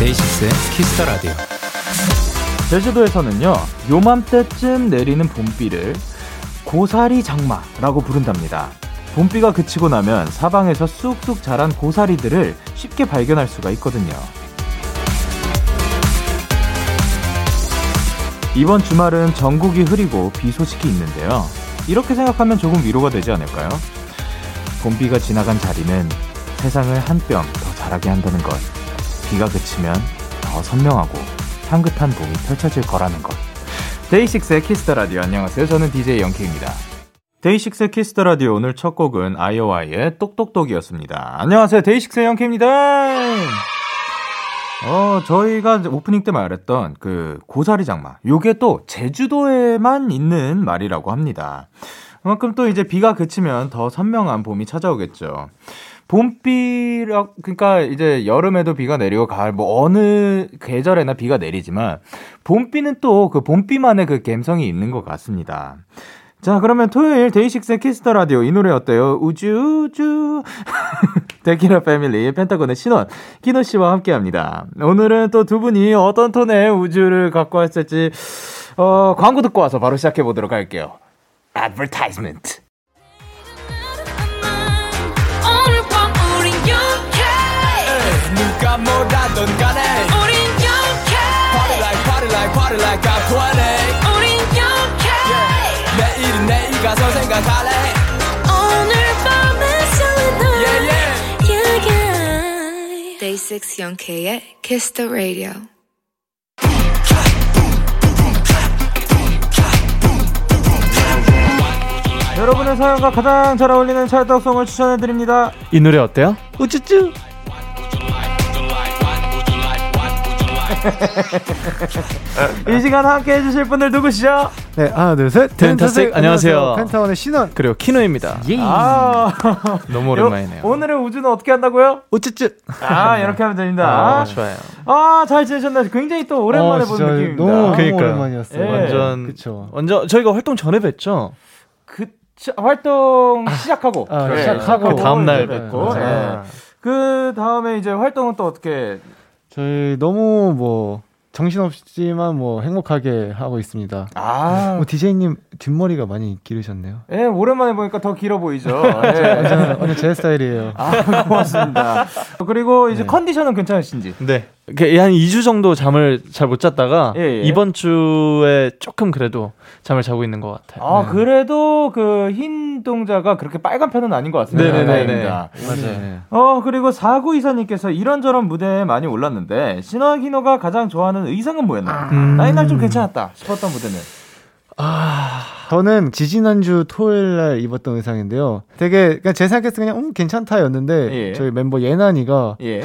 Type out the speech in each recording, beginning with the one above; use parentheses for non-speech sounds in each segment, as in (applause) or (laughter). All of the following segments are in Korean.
데이식스의 키스 더 라디오. 제주도에서는요, 요맘때쯤 내리는 봄비를 고사리 장마라고 부른답니다. 봄비가 그치고 나면 사방에서 쑥쑥 자란 고사리들을 쉽게 발견할 수가 있거든요. 이번 주말은 전국이 흐리고 비 소식이 있는데요. 이렇게 생각하면 조금 위로가 되지 않을까요? 봄비가 지나간 자리는 세상을 한 뼘 더 자라게 한다는 것. 비가 그치면 더 선명하고 향긋한 봄이 펼쳐질 거라는 것. 데이식스의 키스 더 라디오 안녕하세요. 저는 DJ 영케이입니다. 데이식스의 키스 더 라디오 오늘 첫 곡은 아이오아이의 똑똑똑이었습니다. 안녕하세요. 데이식스의 영케이입니다. 어, 저희가 오프닝 때 말했던 그 고사리 장마. 요게 또 제주도에만 있는 말이라고 합니다. 그만큼 또 이제 비가 그치면 더 선명한 봄이 찾아오겠죠. 봄비라 그러니까 이제 여름에도 비가 내리고 가을 뭐 어느 계절에나 비가 내리지만 봄비는 또 그 봄비만의 그 감성이 있는 것 같습니다. 자, 그러면 토요일 DAY6의 Kiss the Radio 이 노래 어때요? 우쭈쭈 (laughs) 데키라 패밀리 펜타곤의 신원 키노 씨와 함께 합니다. 오늘은 또 두 분이 어떤 톤의 우쭈쭈를 갖고 왔을지 어, 광고 듣고 와서 바로 시작해 보도록 할게요. advertisement. Party like I'm 20 우린 영케 내일은 내일 가서 생각할래? 오늘 밤에 설레는 Yeah yeah. yeah yeah Day 6 영케의 Kiss the Radio. 여러분의 사연과 가장 잘 어울리는 찰떡송을 추천해드립니다. 이 노래 어때요? 우쭈쭈. 이 시간 함께 해주실 분들 누구시죠? 네, 하나, 둘, 셋. 펜타스틱, 안녕하세요. 펜타원의 신원. 그리고 키노입니다. 아, (laughs) 너무 오랜만이네요. 요- 오늘의 우주는 어떻게 한다고요? 우쭈쭈. 아, 이렇게 하면 됩니다. 아, 좋아요. 아, 잘 지내셨나요? 굉장히 또 오랜만에 어, 보는 진짜 느낌입니다. 너무, 너무 그러니까요. 오랜만이었어요. 예. 완전 그쵸. 완전 저희가 활동 전에 뵀죠. 그 차- 활동 시작하고 아, 네, 시작하고. 그 다음날 뵙고. 뵙고, 네. 그 다음에 이제 활동은 또 어떻게 저희 너무 뭐, 정신없지만 뭐, 행복하게 하고 있습니다. 아, 뭐, DJ님 뒷머리가 많이 기르셨네요. 예, 오랜만에 보니까 더 길어 보이죠. (laughs) 완전, 예. 완전 제 스타일이에요. 아, 고맙습니다. 그리고 이제 네. 컨디션은 괜찮으신지? 네. 이게 한 2주 정도 잠을 잘 못 잤다가 예, 예. 이번 주에 조금 그래도 잠을 자고 있는 것 같아요. 아, 그래도 그 흰 동자가 그렇게 빨간 편은 아닌 것 같습니다. 네네네네. 다행입니다. 맞아요. 네. 어, 그리고 사구 이사님께서 이런저런 무대에 많이 올랐는데, 신화 희노가 가장 좋아하는 의상은 뭐였나요? 음. 나 이 날 좀 괜찮았다 싶었던 무대는. 저는 지지난주 토요일 날 입었던 의상인데요. 되게, 그냥 제 생각했을 때 그냥, 음, 괜찮다였는데, 예. 저희 멤버 예난이가 예.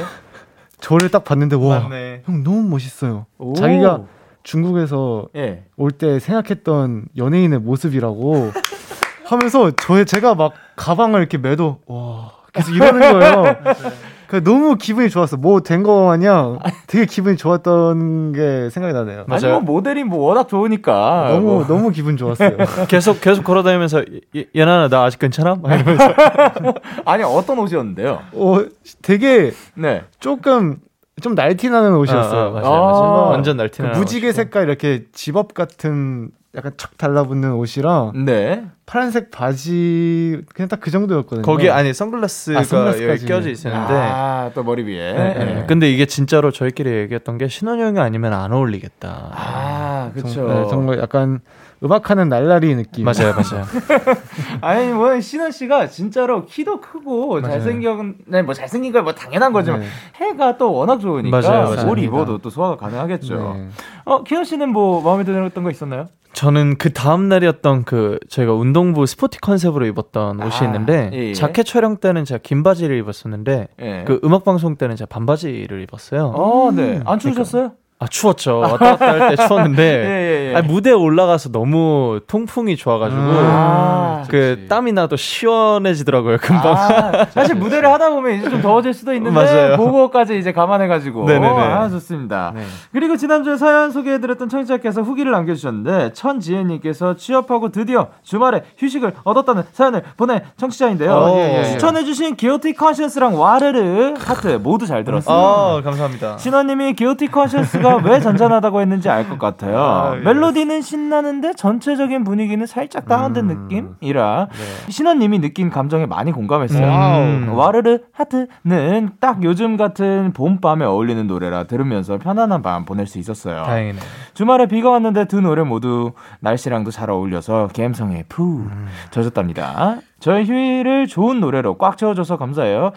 저를 딱 봤는데, 와, 맞네. 형 너무 멋있어요. 오. 자기가 중국에서 예. 올때 생각했던 연예인의 모습이라고 (laughs) 하면서 저 제가 막 가방을 이렇게 매도 와 계속 이러는 거예요. (laughs) 그 너무 기분이 좋았어. 뭐 된 거 마냥 (laughs) 되게 기분이 좋았던 게 생각이 나네요. 아니, 맞아요. 뭐 모델이 뭐 워낙 좋으니까. 너무 뭐. 너무 기분 좋았어요. (laughs) 계속 계속 걸어다니면서 예- 예나나 나 아직 괜찮아? 막 이러면서 (laughs) 아니, 어떤 옷이었는데요? 어 되게 네. 조금 좀 날티나는 옷이었어요. 아, 아, 맞아요, 아. 맞아요. 완전 그 날티나. 무지개 색깔 이렇게 집업 같은 약간 척 달라붙는 옷이랑 네. 파란색 바지 그냥 딱 그 정도였거든요. 거기 안에 선글라스가 아, 선글라스까지. 여기 껴져 있었는데. 아, 또 머리 위에. 네, 네. 근데 이게 진짜로 저희끼리 얘기했던 게 신원형이 아니면 안 어울리겠다. 아, 그쵸. 정, 네, 정말 약간 음악하는 날라리 느낌. 맞아요, 맞아요. (laughs) 아니 뭐 신원 씨가 진짜로 키도 크고 맞아요. 잘생긴 네, 뭐 잘생긴 건뭐 당연한 거지만 네. 해가 또 워낙 좋으니까 맞아요, 뭘 맞아요. 입어도 또 소화가 가능하겠죠. 네. 어 키노 씨는 뭐 마음에 들었던 거 있었나요? 저는 그 다음 날이었던 그 저희가 운동부 스포티 컨셉으로 입었던 옷이 아, 있는데 예, 예. 자켓 촬영 때는 제가 긴 바지를 입었었는데 예. 그 음악 방송 때는 제가 반바지를 입었어요. 어, 네. 안 추우셨어요? 아 추웠죠. 왔다 갔다 할 때 추웠는데 (laughs) 예, 예, 예. 아니, 무대에 올라가서 너무 통풍이 좋아가지고 아, 그 좋지. 땀이 나도 시원해지더라고요 금방. 아, 사실 무대를 하다 보면 이제 좀 더워질 수도 있는데 맞아요. 그거까지 이제 감안해가지고 네네네. 아 좋습니다. 네. 그리고 지난주에 사연 소개해드렸던 청취자께서 후기를 남겨주셨는데 천지혜님께서 취업하고 드디어 주말에 휴식을 얻었다는 사연을 보낸 청취자인데요. 어, 예, 예. 추천해주신 Guilty Conscience랑 와르르 하트 모두 잘 들었습니다. 아 감사합니다. 신원님이 Guilty Conscience가 왜 잔잔하다고 했는지 알 것 같아요. 아, 예. 멜로디는 신나는데 전체적인 분위기는 살짝 다운된 음. 느낌이라 네. 신원님이 느낀 감정에 많이 공감했어요. 음. 와르르 하트는 딱 요즘 같은 봄밤에 어울리는 노래라 들으면서 편안한 밤 보낼 수 있었어요. 다행이네요. 주말에 비가 왔는데 두 노래 모두 날씨랑도 잘 어울려서 감성에 푹 음. 젖었답니다. 저의 휴일을 좋은 노래로 꽉 채워줘서 감사해요.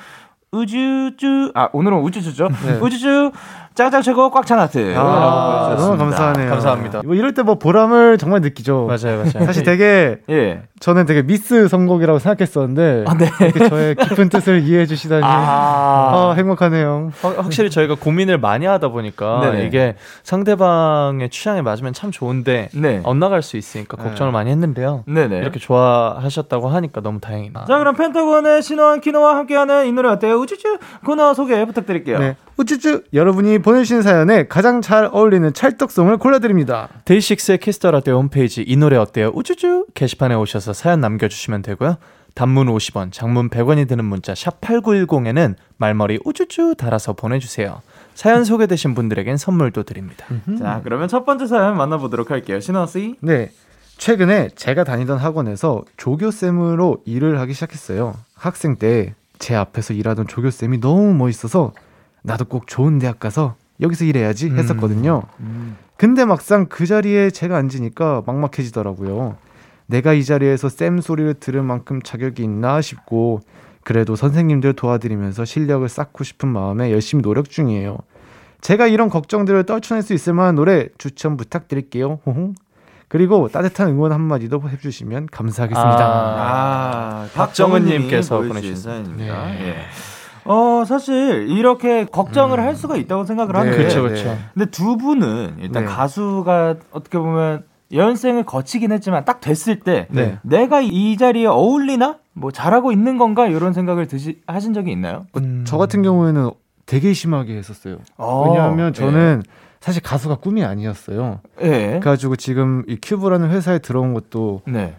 우주쭈 아 오늘은 우주쭈죠. 우주쭈 짱짱 최고 꽉 찬 하트. 아, 너무. 감사하네요. 감사합니다. 뭐 이럴 때 뭐 보람을 정말 느끼죠. 맞아요, 맞아요. 사실 되게 예. 저는 되게 미스 선곡이라고 생각했었는데 아, 네. 이렇게 저의 깊은 뜻을 이해해 주시다니 아. 아, 행복하네요. 확- 확실히 저희가 고민을 많이 하다 보니까 네네. 이게 상대방의 취향에 맞으면 참 좋은데 네. 엇나갈 수 있으니까 걱정을 많이 했는데요. 네네. 이렇게 좋아하셨다고 하니까 너무 다행이다. 자 그럼 펜타곤의 신원 키노와 함께하는 이 노래 어때요? 우쭈쭈 코너 소개 부탁드릴게요. 네. 우쭈쭈 여러분이 보내주신 사연에 가장 잘 어울리는 찰떡송을 골라드립니다. DAY6의 Kiss the Radio 홈페이지 이 노래 어때요? 우쭈쭈 게시판에 오셔서 사연 남겨주시면 되고요. 단문 50원, 장문 100원이 드는 문자 샵 8910에는 말머리 우쭈쭈 달아서 보내주세요. 사연 소개되신 분들에겐 선물도 드립니다. 자 그러면 첫 번째 사연 만나보도록 할게요. 신원 씨. 네. 최근에 제가 다니던 학원에서 조교쌤으로 일을 하기 시작했어요. 학생 때 제 앞에서 일하던 조교쌤이 너무 멋있어서 나도 꼭 좋은 대학 가서 여기서 일해야지 했었거든요. 근데 막상 그 자리에 제가 앉으니까 막막해지더라고요. 내가 이 자리에서 쌤 소리를 들을 만큼 자격이 있나 싶고 그래도 선생님들 도와드리면서 실력을 쌓고 싶은 마음에 열심히 노력 중이에요. 제가 이런 걱정들을 떨쳐낼 수 있을 만한 노래 추천 부탁드릴게요. 호홍. 그리고 따뜻한 응원 한마디도 해주시면 감사하겠습니다. 아, 박정은님께서 보내주신 보내주신 사연입니다. 네. 예. 어, 사실 이렇게 걱정을 할 수가 있다고 생각을 하는데. 그렇죠, 그렇죠. 근데 두 분은 일단 네. 가수가 어떻게 보면 연생을 거치긴 했지만 딱 됐을 때 네. 내가 이 자리에 어울리나? 뭐 잘하고 있는 건가? 이런 생각을 드시, 하신 적이 있나요? 음. 저 같은 경우에는 되게 심하게 했었어요. 왜냐하면 저는 사실 가수가 꿈이 아니었어요. 예. 예. 그래가지고 지금 이 큐브라는 회사에 들어온 것도 네.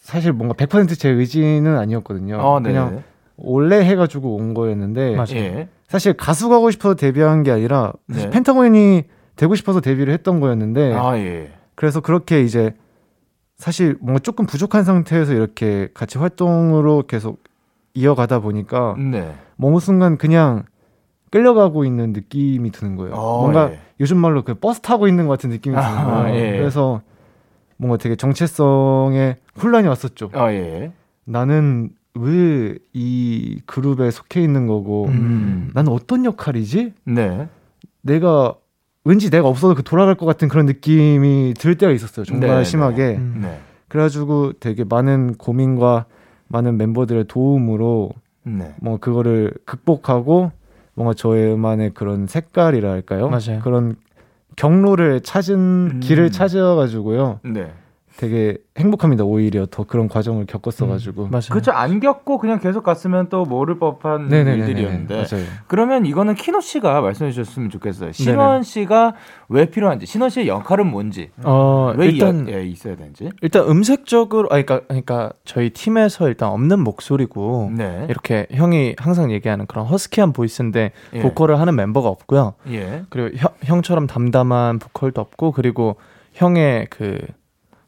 사실 뭔가 100%제 의지는 아니었거든요. 어, 네. 그냥 원래 해가지고 온 거였는데 맞아요. 예. 사실 가수가 하고 싶어서 데뷔한 게 아니라 사실 네. 펜타곤이 되고 싶어서 데뷔를 했던 거였는데 아, 예. 그래서 그렇게 이제 사실 뭔가 조금 부족한 상태에서 이렇게 같이 활동으로 계속 이어가다 보니까 네. 어느 순간 그냥 끌려가고 있는 느낌이 드는 거예요. 어, 뭔가 예. 요즘 말로 그 버스 타고 있는 것 같은 느낌이 드는 아, 거예요. 예. 그래서 뭔가 되게 정체성에 혼란이 왔었죠. 아, 예. 나는 왜 이 그룹에 속해 있는 거고, 음. 나는 어떤 역할이지? 네. 내가 왠지 내가 없어도 그 돌아갈 것 같은 그런 느낌이 들 때가 있었어요. 정말 네, 심하게. 음. 네. 그래가지고 되게 많은 고민과 많은 멤버들의 도움으로 네. 뭔가 그거를 극복하고 뭔가 저의만의 그런 색깔이라 할까요? 맞아요. 그런 경로를 찾은 음. 길을 찾아가지고요. 네. 되게 행복합니다. 오히려 더 그런 과정을 겪었어가지고. 맞아요. 그렇죠. 안 겪고 그냥 계속 갔으면 또 모를 법한 네네네네. 일들이었는데. 맞아요. 그러면 이거는 키노 씨가 말씀해 주셨으면 좋겠어요. 신원 씨가 왜 필요한지, 신원 씨의 역할은 뭔지, 어, 왜 일단 이, 예, 있어야 되는지. 일단 음색적으로 아 그러니까 그러니까 저희 팀에서 일단 없는 목소리고 네. 이렇게 형이 항상 얘기하는 그런 허스키한 보이스인데 예. 보컬을 하는 멤버가 없고요. 예. 그리고 형, 형처럼 담담한 보컬도 없고 그리고 형의 그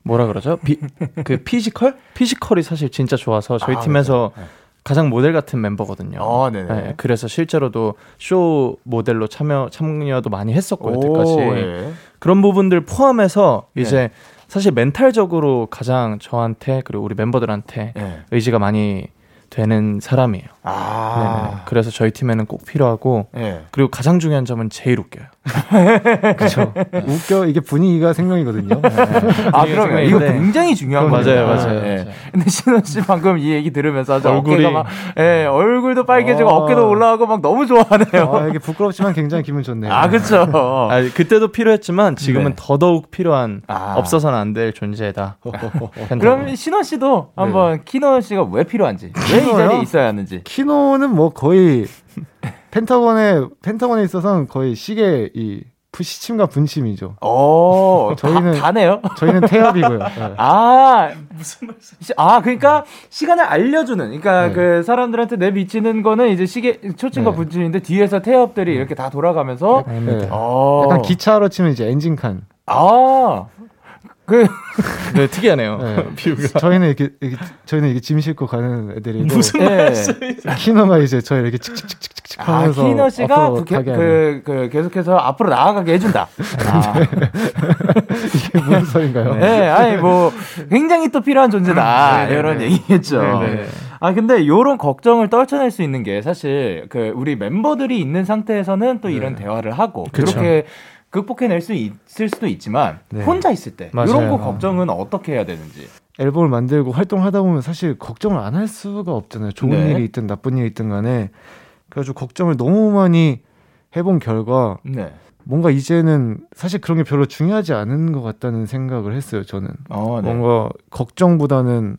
뭐라 그러죠? 비, (laughs) 그 피지컬? 피지컬이 사실 진짜 좋아서 저희 아, 팀에서 그렇죠. 가장 모델 같은 멤버거든요. 어, 네네. 네, 그래서 실제로도 쇼 모델로 참여 참여도 많이 했었고 오, 여태까지 예. 그런 부분들 포함해서 네. 이제 사실 멘탈적으로 가장 저한테 그리고 우리 멤버들한테 예. 의지가 많이 되는 사람이에요. 아. 네네. 그래서 저희 팀에는 꼭 필요하고 예. 그리고 가장 중요한 점은 제일 웃겨요. (laughs) 그렇죠. 웃겨 이게 분위기가 생명이거든요. 아, 되게 그러면 이거. 굉장히 중요한 맞아요, 거예요. 맞아요, 예. 맞아요. 근데 신원 씨 방금 이 얘기 들으면서 아주 얼굴이- 어깨가 막, 예, 얼굴도 빨개지고 아. 어깨도 올라가고 막 너무 좋아하네요. 아, 이게 부끄럽지만 굉장히 기분 좋네요. 아, 그쵸. 아, 그때도 필요했지만 지금은 네. 더더욱 필요한 아. 없어서는 안 될 존재다. (laughs) 그럼 신원 씨도 한번 키노 씨가 왜 필요한지, 왜 이? 자리에 있어야 하는지. 키노는 뭐 거의 (laughs) 펜타곤에 펜타곤에 있어서는 거의 시계 이 시침과 분침이죠. 오, 저희는- 다, 다네요. 저희는 태엽이고요. (laughs) 네. 아, 무슨 말씀? 아, 그러니까 시간을 알려주는. 그러니까 네. 그 사람들한테 내 미치는 거는 이제 시계 초침과 네. 분침인데 뒤에서 태엽들이 이렇게 다 돌아가면서. 네. 어. 약간 기차로 치면 이제 엔진칸. 아, 그 (laughs) 네, 특이하네요. 네. (laughs) 비유가. 저희는 이렇게, 이렇게 저희는 이게 짐 싣고 가는 애들이고 무슨 예. 말씀이세요? 키노가 이제 저희 이렇게 칙칙칙칙칙 아, 하면서 키너 씨가 그, 그, 그 계속해서 앞으로 나아가게 해준다. 아. (laughs) 이게 무슨 소린가요? 네, 아니 뭐 굉장히 또 필요한 존재다 네, 네, 이런 네. 얘기겠죠. 네, 네. 아 근데 요런 걱정을 떨쳐낼 수 있는 게 사실 그 우리 멤버들이 있는 상태에서는 또 이런 대화를 하고 네. 그쵸. 그렇게 극복해낼 수 있을 수도 있지만 네. 혼자 있을 때 맞아요. 이런 거 걱정은 어떻게 해야 되는지. 앨범을 만들고 활동하다 보면 사실 걱정을 안 할 수가 없잖아요. 좋은 네. 일이 있든 나쁜 일이 있든 간에. 그래가지고 걱정을 너무 많이 해본 결과 네. 뭔가 이제는 사실 그런 게 별로 중요하지 않은 것 같다는 생각을 했어요. 저는 어, 네. 뭔가 걱정보다는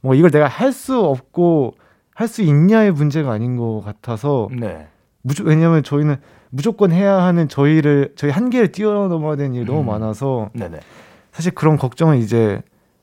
뭔가 이걸 내가 할 수 없고 할 수 있냐의 문제가 아닌 것 같아서 네. 무조, 왜냐하면 저희는 무조건 해야 하는 저희를 저희 한계를 뛰어넘어야 되는 일이 너무 음. 많아서 네네. 사실 그런 걱정은 이제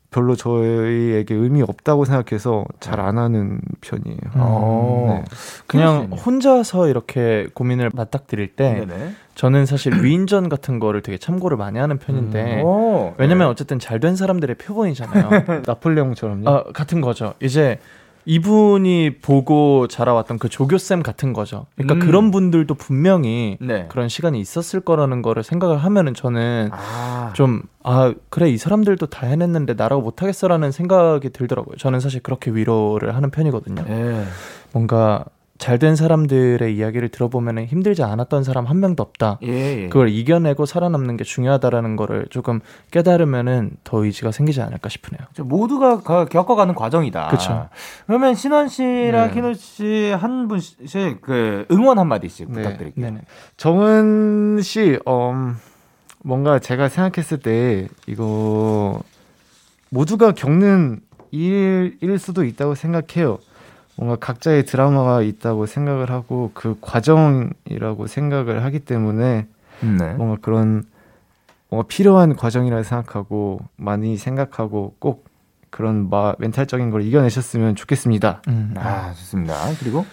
별로 저희에게 의미 없다고 생각해서 잘 안 하는 편이에요. 어. 네. 그냥 혼자서 이렇게 고민을 맞닥뜨릴 때 네네. 저는 사실 위인전 같은 거를 되게 참고를 많이 하는 편인데 오. 왜냐면 어쨌든 잘 된 사람들의 표본이잖아요. (laughs) 나폴레옹처럼요. 아, 같은 거죠. 이제 이분이 보고 자라왔던 그 조교쌤 같은 거죠. 그러니까 음. 그런 분들도 분명히 네. 그런 시간이 있었을 거라는 거를 생각을 하면은 저는 아. 좀, 아, 그래, 이 사람들도 다 해냈는데 나라고 못하겠어라는 생각이 들더라고요. 저는 사실 그렇게 위로를 하는 편이거든요. 예. 뭔가 잘 된 사람들의 이야기를 들어보면 힘들지 않았던 사람 한 명도 없다. 예. 예. 그걸 이겨내고 살아남는 게 중요하다라는 거를 조금 깨달으면은 더 의지가 생기지 않을까 싶으네요. 저 모두가 가- 겪어가는 과정이다. 그쵸. 그러면 신원 씨랑 네. 키노 씨 한 분씩 그 응원 한 마디씩 네. 부탁드릴게요. 네네. 정은 씨, 음, 뭔가 제가 생각했을 때 이거 모두가 겪는 일일 수도 있다고 생각해요. 뭔가 각자의 드라마가 있다고 생각을 하고 그 과정이라고 생각을 하기 때문에 네. 뭔가 그런 뭔가 필요한 과정이라 생각하고 많이 생각하고 꼭 그런 마, 멘탈적인 걸 이겨내셨으면 좋겠습니다. 음. 아 좋습니다. 그리고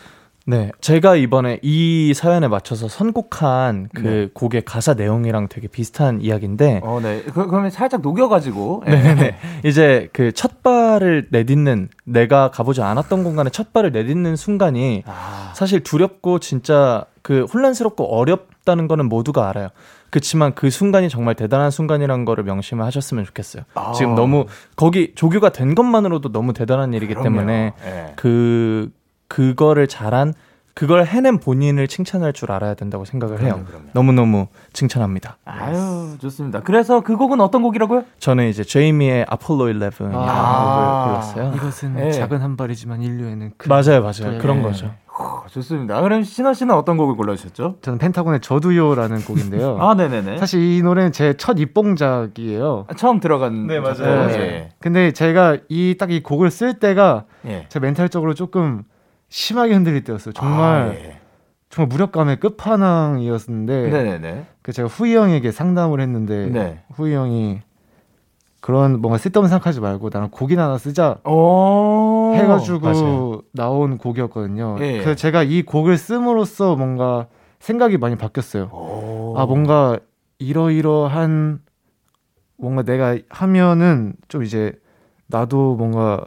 네, 제가 이번에 이 사연에 맞춰서 선곡한 그 네. 곡의 가사 내용이랑 되게 비슷한 이야기인데, 어, 네. 그, 그러면 살짝 녹여가지고. 예. 네네. 이제 그 첫 발을 내딛는 내가 가보지 않았던 공간에 첫 발을 내딛는 순간이 아, 사실 두렵고 진짜 그 혼란스럽고 어렵다는 거는 모두가 알아요. 그렇지만 그 순간이 정말 대단한 순간이라는 거를 명심을 하셨으면 좋겠어요. 아. 지금 너무 거기 조교가 된 것만으로도 너무 대단한 일이기 그럼요. 때문에 예. 그 그거를 잘한 그걸 해낸 본인을 칭찬할 줄 알아야 된다고 생각을 해요. 그럼요, 그럼요. 너무 너무 칭찬합니다. 아유 좋습니다. 그래서 그 곡은 어떤 곡이라고요? 저는 이제 제이미의 아폴로 11이라는 아. 곡을 불렀어요. 이것은 네. 작은 한 발이지만 인류에는 큰 맞아요, 맞아요. 네. 그런 거죠. 후, 좋습니다. 그럼 신원 씨는 어떤 곡을 골라주셨죠? 저는 펜타곤의 저도요라는 곡인데요. (laughs) 아, 네네네. 사실 이 노래는 제 첫 입봉작이에요. 처음 들어간. 네, 맞아요. 네. 예. 근데 제가 이 딱이 곡을 쓸 때가 예. 제 멘탈적으로 조금 심하게 흔들릴 때였어요. 정말 아, 예. 정말 무력감의 끝판왕이었는데 네네네. 그 제가 후이 형에게 상담을 했는데 네. 후이 형이 그런 뭔가 쓸데없는 생각하지 말고 나는 곡이나 하나 쓰자 오. 해가지고 맞아요. 나온 곡이었거든요. 예, 예. 그래서 제가 이 곡을 씀으로써 뭔가 생각이 많이 바뀌었어요. 오. 아 뭔가 이러이러한 뭔가 내가 하면은 좀 이제 나도 뭔가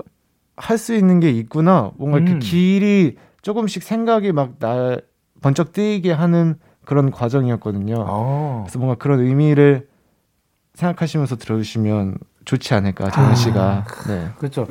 할 수 있는 게 있구나. 뭔가 음. 그 길이 조금씩 생각이 막나 번쩍 뜨이게 하는 그런 과정이었거든요. 어. 그래서 뭔가 그런 의미를 생각하시면서 들어주시면 좋지 않을까 정은 씨가. 네. 그렇죠.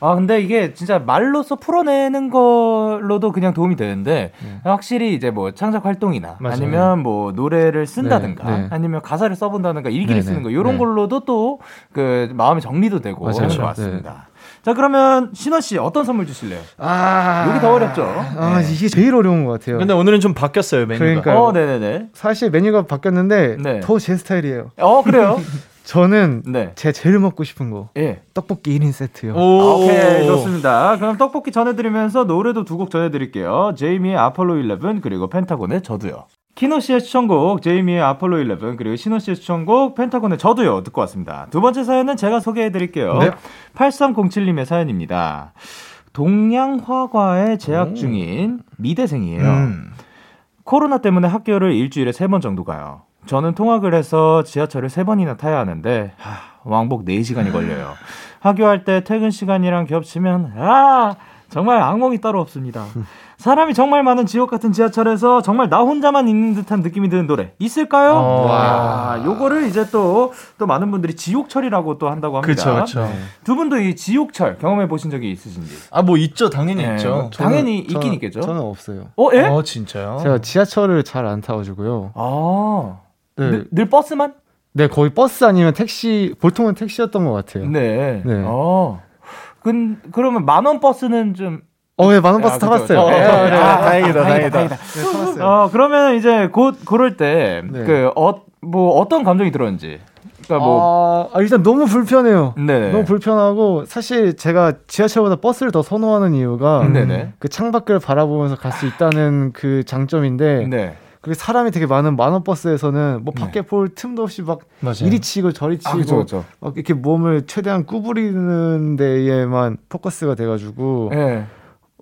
아 근데 이게 진짜 말로써 풀어내는 걸로도 그냥 도움이 되는데 네. 확실히 이제 뭐 창작 활동이나 맞아요. 아니면 뭐 노래를 쓴다든가 네, 네. 아니면 가사를 써본다든가 일기를 네, 쓰는 거 네. 이런 네. 걸로도 또 그 마음의 정리도 되고 맞아요. 그런 것 같습니다. 자 그러면 신원 씨 어떤 선물 주실래요? 아, 여기 더 어렵죠. 아, 네. 이게 제일 어려운 것 같아요. 근데 오늘은 좀 바뀌었어요 메뉴가. 그러니까요. 어, 네네네. 사실 메뉴가 바뀌었는데 네. 더제 스타일이에요. 어 그래요? (laughs) 저는 네. 제 제일 먹고 싶은 거 예. 떡볶이 1인 세트요. 아, 오케이 좋습니다. 그럼 떡볶이 전해드리면서 노래도 두 곡 전해드릴게요. 제이미의 아폴로 11 그리고 펜타곤의 저도요. 키노 씨의 추천곡 제이미의 아폴로 11 그리고 신호 씨의 추천곡 펜타곤의 저도요 듣고 왔습니다. 두 번째 사연은 제가 소개해 드릴게요. 네. 8307님의 사연입니다. 동양화과에 재학 중인 미대생이에요. 음. 코로나 때문에 학교를 일주일에 세 번 정도 가요. 저는 통학을 해서 지하철을 세 번이나 타야 하는데 하, 왕복 4시간이 걸려요. (laughs) 하교할 때 퇴근 시간이랑 겹치면 아 정말 악몽이 따로 없습니다. (laughs) 사람이 정말 많은 지옥 같은 지하철에서 정말 나 혼자만 있는 듯한 느낌이 드는 노래 있을까요? 어. 와, 요거를 이제 또 또 많은 분들이 지옥철이라고 또 한다고 합니다. 그렇죠, 그렇죠. 두 분도 이 지옥철 경험해 보신 적이 있으신지? 아 뭐 있죠, 당연히 네, 있죠. 저는- 당연히 있긴 저는- 있겠죠? 저는 없어요. 어, 예? 어 진짜요? 제가 지하철을 잘 안 타가지고요. 아, 네, 늘, 늘 버스만? 네 거의 버스 아니면 택시 보통은 택시였던 것 같아요. 네. 네. 어. 근 그러면 만원 버스는 좀 어, 네, 만원 버스 아, 타봤어요. 그쵸, 그쵸. 네, 어, 네, 아, 다행이다, 다행이다, 다행이다. 네. 어, 그러면 이제 곧 그럴 때 네. 그어 뭐 어떤 감정이 들었는지. 그러니까 뭐 아, 아, 일단 너무 불편해요. 네. 너무 불편하고 사실 제가 지하철보다 버스를 더 선호하는 이유가 네네. 그 창밖을 바라보면서 갈 수 있다는 그 장점인데 네. 그리고 사람이 되게 많은 만원 버스에서는 뭐 네. 밖에 볼 틈도 없이 막 맞아요. 이리 치고 저리 아, 치고 그죠, 그죠. 막 이렇게 몸을 최대한 구부리는 데에만 포커스가 돼가지고 예.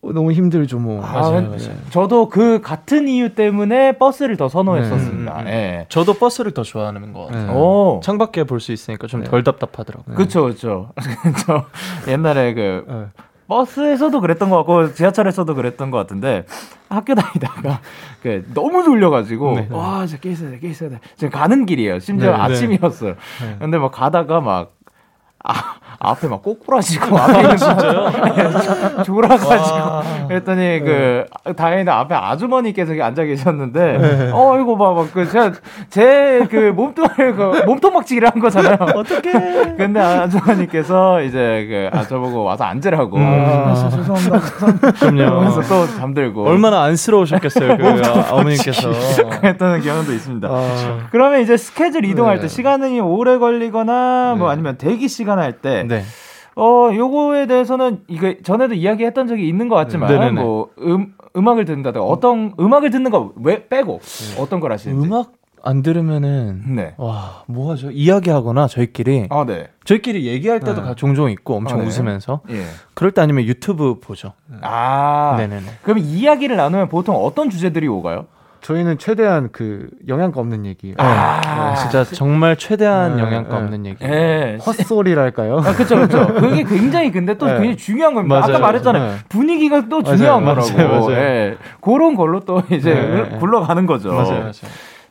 어, 너무 힘들죠 뭐. 아, 맞아요, 네. 맞아요. 저도 그 같은 이유 때문에 버스를 더 선호했었습니다. 네. 예. 저도 버스를 더 좋아하는 것 같아요. 네. 오. 창밖에 볼 수 있으니까 좀 네. 덜 답답하더라고요. 그쵸, 그쵸. (laughs) 저 옛날에 그 네. 버스에서도 그랬던 것 같고 지하철에서도 그랬던 것 같은데 학교 다니다가 (laughs) 그 너무 졸려가지고 네. 와 진짜 깨 있어야 돼, 깨 있어야 돼. 지금 가는 길이에요. 심지어 네, 네. 아침이었어요. 네. 근데 막 가다가 막 아, 앞에 막 꼬꾸라지고 앞에 있는 진짜요? (laughs) 졸아가지고 그랬더니 그 다행히도 앞에 아주머니께서 앉아 계셨는데 어 이거 봐막그 제가 제 그 몸뚱아리 그 몸통 박치기를 한 거잖아요. 어떻게? (laughs) 근데 아주머니께서 이제 그 아 저보고 와서 앉으라고 아, 죄송합니다. 그럼요. 그래서 또 잠들고 얼마나 안쓰러우셨겠어요, 그 아, 어머니께서. 했던 경험도 있습니다. 아, 그러면 이제 스케줄 이동할 네. 때 시간이 오래 걸리거나 뭐 네. 아니면 대기 시간 할 때 네. 어, 요거에 대해서는 이거 전에도 이야기했던 적이 있는 것 같지만 네네네. 뭐 음, 음악을 듣는다든가 어떤 음악을 듣는 거 왜 빼고 어떤 걸 하시는지. 음악 안 들으면은 네. 와, 뭐 하죠? 이야기하거나 저희끼리 아, 네. 저희끼리 얘기할 때도 네. 가- 종종 있고 엄청 아, 네. 웃으면서 예. 그럴 때 아니면 유튜브 보죠. 아. 네네네. 그럼 이야기를 나누면 보통 어떤 주제들이 오가요? 저희는 최대한 그 영양가 없는 얘기, 아, 진짜 정말 최대한 네, 영양가 네. 없는 얘기. 예. 헛소리랄까요? 아, 그쵸, 그쵸. (laughs) 그게 굉장히 근데 또 네. 굉장히 중요한 겁니다. 아까 맞아요. 말했잖아요. 네. 분위기가 또 중요한 맞아요, 거라고. 맞아요. 예. 그런 걸로 또 이제 네. 굴러가는 거죠. 맞아요, 맞아요.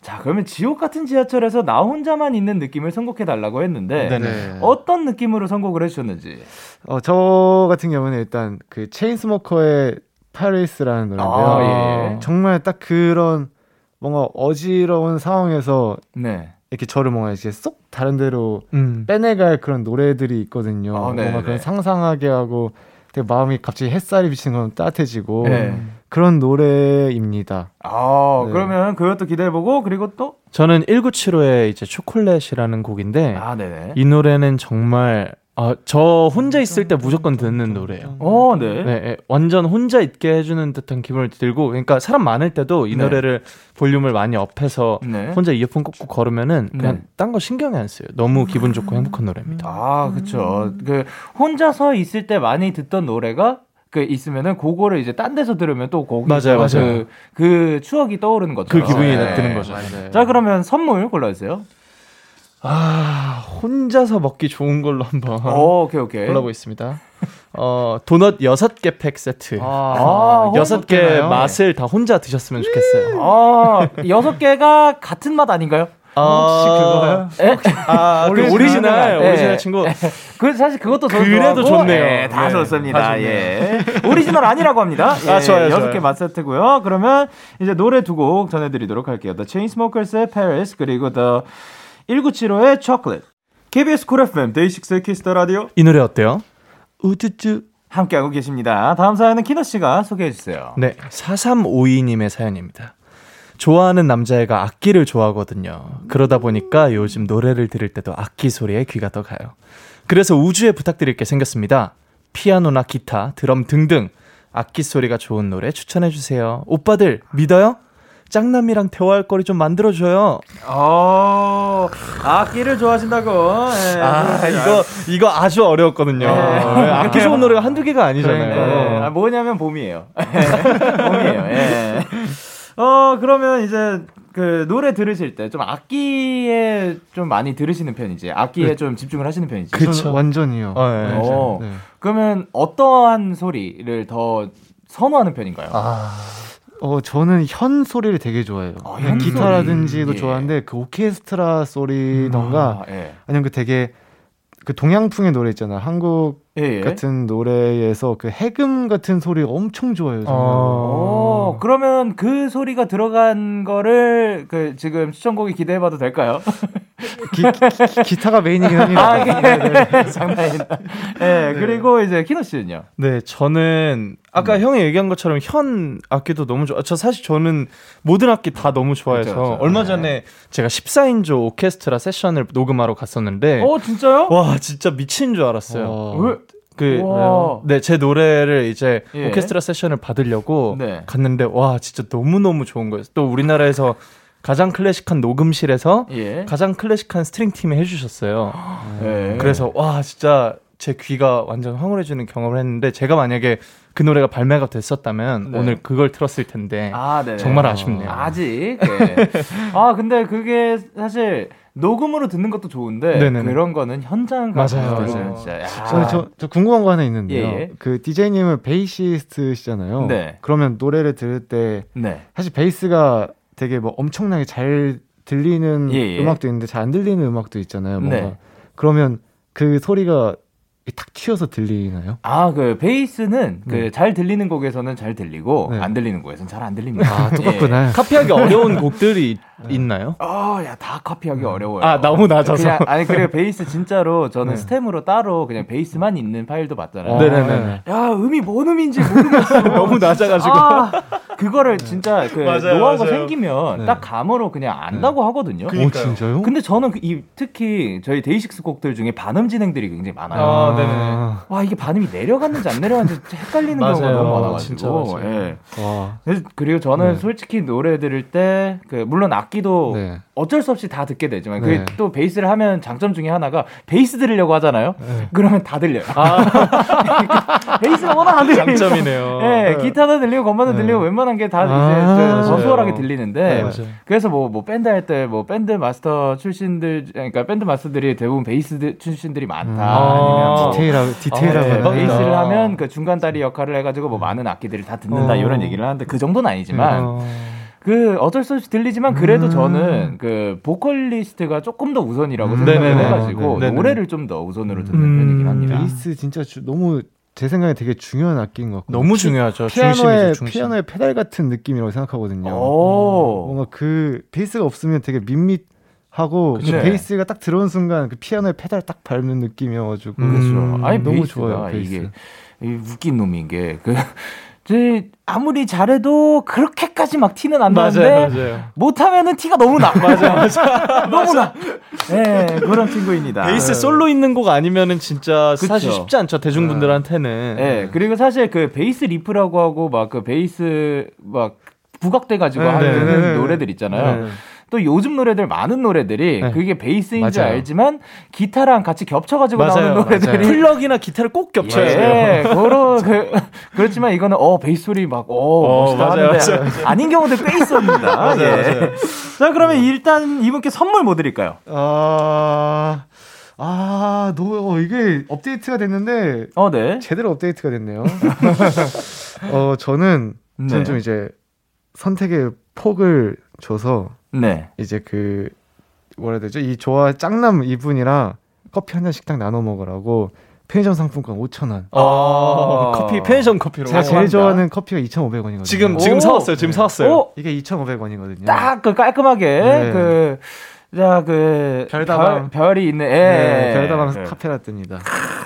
자, 그러면 지옥 같은 지하철에서 나 혼자만 있는 느낌을 선곡해 달라고 했는데 네네. 네. 어떤 느낌으로 선곡을 해주셨는지. 어, 저 같은 경우는 일단 그 체인스모커의 파리스라는 노래인데요. 아, 예. 정말 딱 그런 뭔가 어지러운 상황에서 네. 이렇게 저를 뭔가 이제 쏙 다른 데로 음. 빼내갈 그런 노래들이 있거든요. 아, 네, 뭔가 네. 그런 상상하게 하고 되게 마음이 갑자기 햇살이 비치는 건 따뜻해지고 네. 그런 노래입니다. 아, 네. 그러면 그것도 기대해보고 그리고 또. 저는 1975의 이제 초콜릿이라는 곡인데 아, 네네. 이 노래는 정말 아, 저 혼자 있을 때 무조건 듣는 노래예요. 어, 네. 네, 예, 완전 혼자 있게 해주는 듯한 기분을 들고, 그러니까 사람 많을 때도 이 네. 노래를 볼륨을 많이 업해서 네. 혼자 이어폰 꽂고 걸으면은 그냥 네. 딴거 신경이 안 써요. 너무 기분 좋고 행복한 노래입니다. 아, 그쵸. 그, 혼자서 있을 때 많이 듣던 노래가 그 있으면은 그거를 이제 딴 데서 들으면 또 거기 맞아요, 맞아요. 그, 그 추억이 떠오르는 거죠. 그 기분이 네. 드는 거죠. 네. 자, 그러면 선물 골라주세요. 아, 혼자서 먹기 좋은 걸로 한번 오, 오케이, 오케이. 골라보겠습니다. 어, 도넛 6개 팩 세트. 아, 여섯 개 되나요? 맛을 다 혼자 드셨으면 좋겠어요. 아, 여섯 개가 같은 맛 아닌가요? 혹시 그거요? 아, 그 오리지널, 예. 오리지널 친구. 그 사실 그것도 저 그래도 좋아하고, 좋네요. 예, 다 네, 좋습니다. 다. 예. 오리지널 아니라고 합니다. (laughs) 예, 아, 좋아요, 여섯. 개 맛세트고요. 그러면 이제 노래 두 곡 전해드리도록 할게요. The Chainsmokers의 Paris 그리고 The 1975의 Chocolate. KBS 쿨 FM 데이식스의 키스터 라디오 이 노래 어때요? 우쭈쭈. 함께하고 계십니다. 다음 사연은 키노 씨가 소개해 주세요. 네, 4352님의 사연입니다. 좋아하는 남자애가 악기를 좋아하거든요. 그러다 보니까 요즘 노래를 들을 때도 악기 소리에 귀가 더 가요. 그래서 우쭈쭈에 부탁드릴 게 생겼습니다. 피아노나 기타, 드럼 등등 악기 소리가 좋은 노래 추천해 주세요. 오빠들 믿어요? 짱남이랑 대화할 거리 좀 만들어 줘요. 어, 악기를 좋아하신다고. 예. 아, 이거 이거 아주 어려웠거든요. 네. 악기 좋은 노래가 한두 개가 아니잖아요. 예. 아, 뭐냐면 봄이에요. 봄이에요. 예. 어, 그러면 이제 그 노래 들으실 때 좀 악기에 좀 많이 들으시는 편이지. 악기에 네. 좀 집중을 하시는 편이지. 그쵸. 완전히요. 어, 예. 어, 네. 그러면 어떠한 소리를 더 선호하는 편인가요? 아, 어 저는 현 소리를 되게 좋아해요. 어, 현 기타라든지도. 예. 좋아하는데 그 오케스트라 소리던가 아, 예. 아니면 그 되게 그 동양풍의 노래 있잖아요. 한국 예, 예. 같은 노래에서 그 해금 같은 소리 엄청 좋아해요. 정말. 어, 그러면 그 소리가 들어간 거를 그 지금 추천곡이 기대해봐도 될까요? (laughs) 기, 기, 기 타가 메인이긴 합니다. 아, 이게 장난이다. 예, 그리고 이제 키노 씨는요? 네, 저는 아까 형이 얘기한 것처럼 현 악기도 너무 좋아. 저 사실 저는 모든 악기 다 너무 좋아해서 그쵸, 그쵸. 얼마 전에 제가 14인조 오케스트라 세션을 녹음하러 갔었는데 어, 진짜요? 와 진짜 미친 줄 알았어요. 어, 왜? 그 우와. 네, 제 노래를 이제 예. 오케스트라 세션을 받으려고 네. 갔는데 와 진짜 너무 너무 좋은 거예요. 또 우리나라에서 가장 클래식한 녹음실에서 예. 가장 클래식한 스트링 팀이 해 주셨어요. 예. (gasps) 그래서 와 진짜 제 귀가 완전 황홀해지는 경험을 했는데 제가 만약에 그 노래가 발매가 됐었다면 네. 오늘 그걸 들었을 텐데 아, 네. 정말 아쉽네요. 아직. 예. (laughs) 아, 근데 그게 사실 녹음으로 듣는 것도 좋은데 네네네. 그런 거는 현장 가서 맞아요. 진짜 야. 저, 저, 저 궁금한 거 하나 있는데요. 예, 예. 그 DJ님은 베이시스트시잖아요. 네. 그러면 노래를 들을 때 네. 사실 베이스가 되게 뭐 엄청나게 잘 들리는 예, 예. 음악도 있는데 잘 안 들리는 음악도 있잖아요. 뭔가. 네. 그러면 그 소리가 탁 튀어서 들리나요? 아, 그 베이스는 네. 그잘 들리는 곡에서는 잘 들리고 네. 안 들리는 곡에서는 잘 안 들립니다. 아, 똑같구나. 카피하기 어려운 곡들이 있나요? 아, 야, 다 카피하기 어려워요. 아, 너무 낮아서. 그냥, 아니, 그리고 베이스 진짜로 저는 네. 스템으로 따로 그냥 베이스만 있는 파일도 봤잖아요. 어, 네네네. 야, 음이 뭔 음인지 모르겠어. (laughs) 너무 낮아가지고. 아, 그거를 진짜 그 맞아요, 노하우가 맞아요. 생기면 네. 딱 감으로 그냥 안다고 하거든요. 오, 진짜요? 근데 저는 그 이, 특히 저희 DAY6 곡들 중에 반음 진행들이 굉장히 많아요. 아, 네네네. 와 이게 반음이 내려갔는지 안 내려갔는지 헷갈리는 맞아요. 경우가 너무 많아가지고. 진짜 맞아요. 예. 와. 그래서- 그리고 저는 네. 솔직히 노래 들을 때 그 물론 악기도 네. 어쩔 수 없이 다 듣게 되지만 네. 그게 또 베이스를 하면 장점 중에 하나가 베이스 들으려고 하잖아요. 네. 그러면 다 들려요. (laughs) 베이스가 워낙 안 들려요. 장점이네요. 네, 기타도 들리고 건반도 네. 들리고 웬만한 게다 아, 이제. 수월하게 들리는데 네. 그래서 뭐 뭐 밴드 할 때 뭐 밴드 마스터 출신들 그러니까 밴드 마스터들이 대부분 베이스 드- 출신들이 많다. 음. 아니면 뭐 디테일하고 디테일하고 네, 대박이다. 베이스를 하면 그 중간 다리 역할을 해가지고 뭐 많은 악기들을 다 듣는다 어. 이런 얘기를 하는데 그 정도는 아니지만 어. 그 어쩔 수 없이 들리지만 그래도 음. 저는 그 보컬리스트가 조금 더 우선이라고 음. 생각을 네네네. 해가지고 네네. 노래를 좀 더 우선으로 듣는 음. 편이긴 합니다. 베이스 진짜 주- 너무 제 생각에 되게 중요한 악기인 것 같고 너무 중요하죠. 피아노의 중심. 피아노의 페달 같은 느낌이라고 생각하거든요. 오. 뭔가 그 베이스가 없으면 되게 밋밋하고 그 그쵸. 베이스가 딱 들어온 순간 그 피아노의 페달 딱 밟는 느낌이어가지고 음. 그렇죠. 아니 너무 좋아요. 베이스. 이게 이 웃긴 놈인 게그 아무리 잘해도 그렇게까지 막 티는 안 맞아요, 나는데 맞아요. 못하면은 티가 너무 나. 맞아, 맞아. (laughs) 너무 나. 네, 그런 친구입니다. 베이스 솔로 있는 곡 아니면은 진짜 그쵸. 사실 쉽지 않죠 대중분들한테는. 네, 그리고 사실 그 베이스 riff라고 하고 막 그 베이스 막 부각돼 가지고 네, 하는 네, 네. 노래들 있잖아요. 네. 또 요즘 노래들 많은 노래들이 네. 그게 베이스인 줄 맞아요. 알지만 기타랑 같이 겹쳐가지고 맞아요, 나오는 노래들이 맞아요. pluck이나 기타를 꼭 겹쳐야 돼요. 예, 그런 그 (laughs) 그렇지만 이거는 어 베이스 소리 막어 어, 멋있다 맞아요, 하는데 맞아요, 아닌 경우도 꽤 있었습니다. 맞아요, 예. 맞아요. 자 그러면 일단 이분께 선물 뭐 드릴까요? 아, 아, 너, 어, 이게 업데이트가 됐는데, 어, 네. 제대로 업데이트가 됐네요. (laughs) 어, 저는, 네. 저는 좀 이제 선택의 폭을 줘서, 네. 이제 그, 뭐라 해야 되죠? 이 좋아 짱남 이분이랑 커피 한 잔씩 딱 나눠 먹으라고 편의점 상품권 5천 원. 어, 커피 편의점 커피로. 제가 제일 좋아하는 커피가 2,500원이거든요. 지금 오. 지금 사왔어요. 지금 사왔어요. 오, 이게 2,500원이거든요. 딱 그 깔끔하게 네. 그. 자, 그, 별다방. 별, 이 있는, 예. 네, 별다방 네. 카페라떼입니다.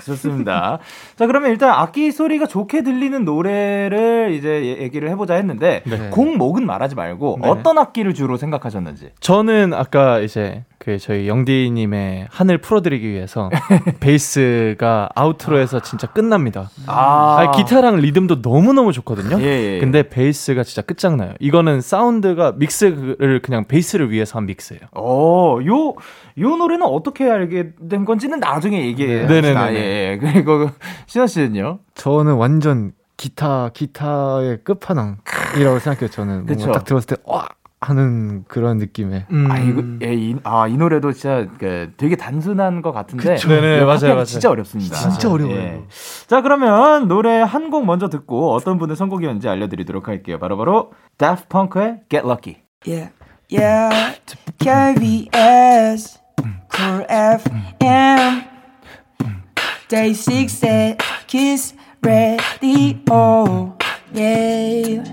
좋습니다. 자, 그러면 일단 악기 소리가 좋게 들리는 노래를 이제 얘- 얘기를 해보자 했는데, 네. 곡목은 말하지 말고, 네. 어떤 악기를 주로 생각하셨는지. 저는 아까 이제 그 저희 영디님의 한을 풀어드리기 위해서 (laughs) 베이스가 아우트로에서 진짜 끝납니다. 아, 아니, 기타랑 리듬도 너무 너무 좋거든요. 예, 예. 근데 베이스가 진짜 끝장나요. 이거는 사운드가 믹스를 그냥 베이스를 위해서 한 믹스예요. 어, 요, 요 노래는 어떻게 알게 된 건지는 나중에 얘기해. 네. 네네네네. 예, 예. 그리고, 신원 씨는요? 저는 완전 기타 기타의 끝판왕이라고 생각해요. 저는. 뭔가 딱 들었을 때 와 하는 그런 느낌의 음. 아, 이거, 예, 이, 아, 이 노래도 진짜 그 되게 단순한 것 같은데. 그쵸. 네네, 이거 맞아요, 하기가 맞아요. 진짜 어렵습니다. 진짜 예. 어려워요. 자, 그러면 노래 한 곡 먼저 듣고 어떤 분의 선곡이었는지 알려드리도록 할게요. 바로바로 Daft Punk의 Get Lucky. Yeah, yeah. KBS, Cool FM, Day 6 at Kiss Radio. Yeah.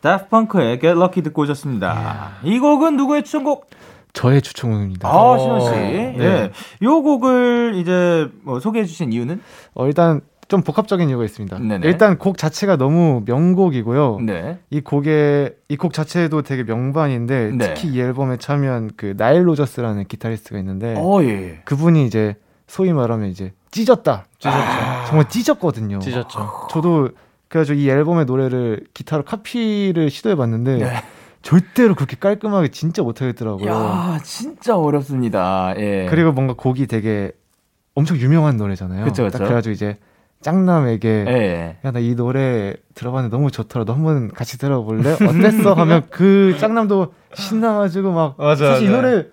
Daft Punk의 Get Lucky 듣고 오셨습니다. 이 곡은 누구의 추천곡? 저의 추천곡입니다. 아, 신원 씨. 네. 예. 이 곡을 이제 뭐 소개해 주신 이유는? 어, 일단 좀 복합적인 이유가 있습니다. 네네. 일단 곡 자체가 너무 명곡이고요. 네. 이 곡의 이 곡 자체도 되게 명반인데 네. 특히 이 앨범에 참여한 그 나일 로저스라는 기타리스트가 있는데 어, 예. 그분이 이제 소위 말하면 이제 찢었다. 찢었죠. 정말 찢었거든요. 찢었죠. 저도 그래가지고 이 앨범의 노래를 기타로 카피를 시도해봤는데 네. 절대로 그렇게 깔끔하게 진짜 못하겠더라고요. 야, 진짜 어렵습니다. 예. 그리고 뭔가 곡이 되게 엄청 유명한 노래잖아요. 그쵸, 그쵸. 딱 그래가지고 이제 짱남에게 예. 야나 이 노래 들어봤는데 너무 좋더라. 너 한번 같이 들어볼래? 어땠어? 하면 그 짱남도 신나가지고 막 맞아, 사실 이 맞아. 노래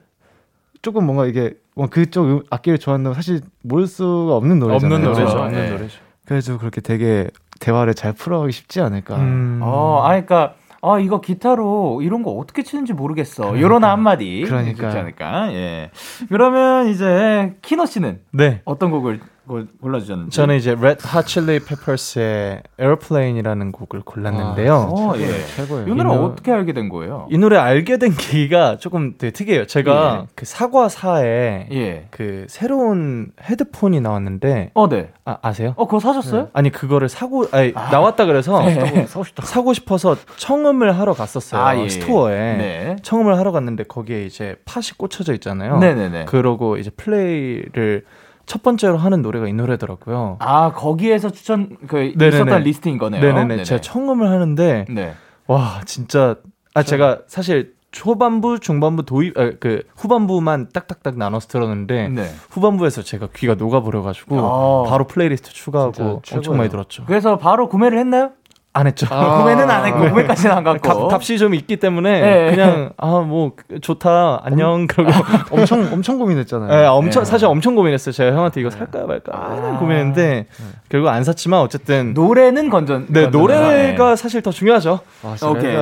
조금 뭔가 이게 뭐 그쪽 음- 악기를 좋아한다고 사실 모를 수가 없는 노래잖아요. 없는 노래죠. 그렇죠. 없는 네. 노래죠. 그래서 그렇게 되게 대화를 잘 풀어가기 쉽지 않을까. 음. 어, 아, 그러니까 아 이거 기타로 이런 거 어떻게 치는지 모르겠어. 요런 한마디. 그러니까. 좋지 않을까. 예. 그러면 이제 키노 씨는 네. 어떤 곡을 골- 골라주셨는지. 저는 이제 Red Hot Chili Peppers의 Airplane이라는 곡을 골랐는데요. 어, 예. 최고예요. 이 노래 어떻게 알게 된 거예요? 이 노래 알게 된 계기가 조금 되게 특이해요. 제가 예. 그 사과사에 예. 그 새로운 헤드폰이 나왔는데 어, 네. 아, 아세요? 어, 그거 사셨어요? 아니 그거를 사고 아니 나왔다 그래서 네. 사고 싶어서 청음을 하러 갔었어요 아, 예. 스토어에 네. 청음을 하러 갔는데 거기에 이제 팟이 꽂혀져 있잖아요. 네 네 네. 그러고 이제 플레이를 첫 번째로 하는 노래가 이 노래더라고요. 아, 거기에서 추천 그 네네네. 있었던 리스트인 거네요. 네네네. 제가 청음을 하는데 네. 와 진짜 아 제가 사실 초반부, 중반부, 도입 아, 그 후반부만 딱딱딱 나눠서 들었는데 네. 후반부에서 제가 귀가 녹아버려가지고 어. 바로 플레이리스트 추가하고 엄청. 많이 들었죠. 그래서 바로 구매를 했나요? 안 했죠. 아. 구매는 안 했고 구매까지는 안 갔고. 값, 값이 좀 있기 때문에 네. 그냥 아 뭐 좋다 안녕 그러고 엄청 엄청 고민했잖아요. 네, 엄청 네. 사실 엄청 고민했어요. 제가 형한테 이거 살까 말까 아. 고민했는데 결국 안 샀지만 어쨌든 노래는 건전. 네 건전하다. 노래가 사실 더 중요하죠. 아, 진짜 오케이.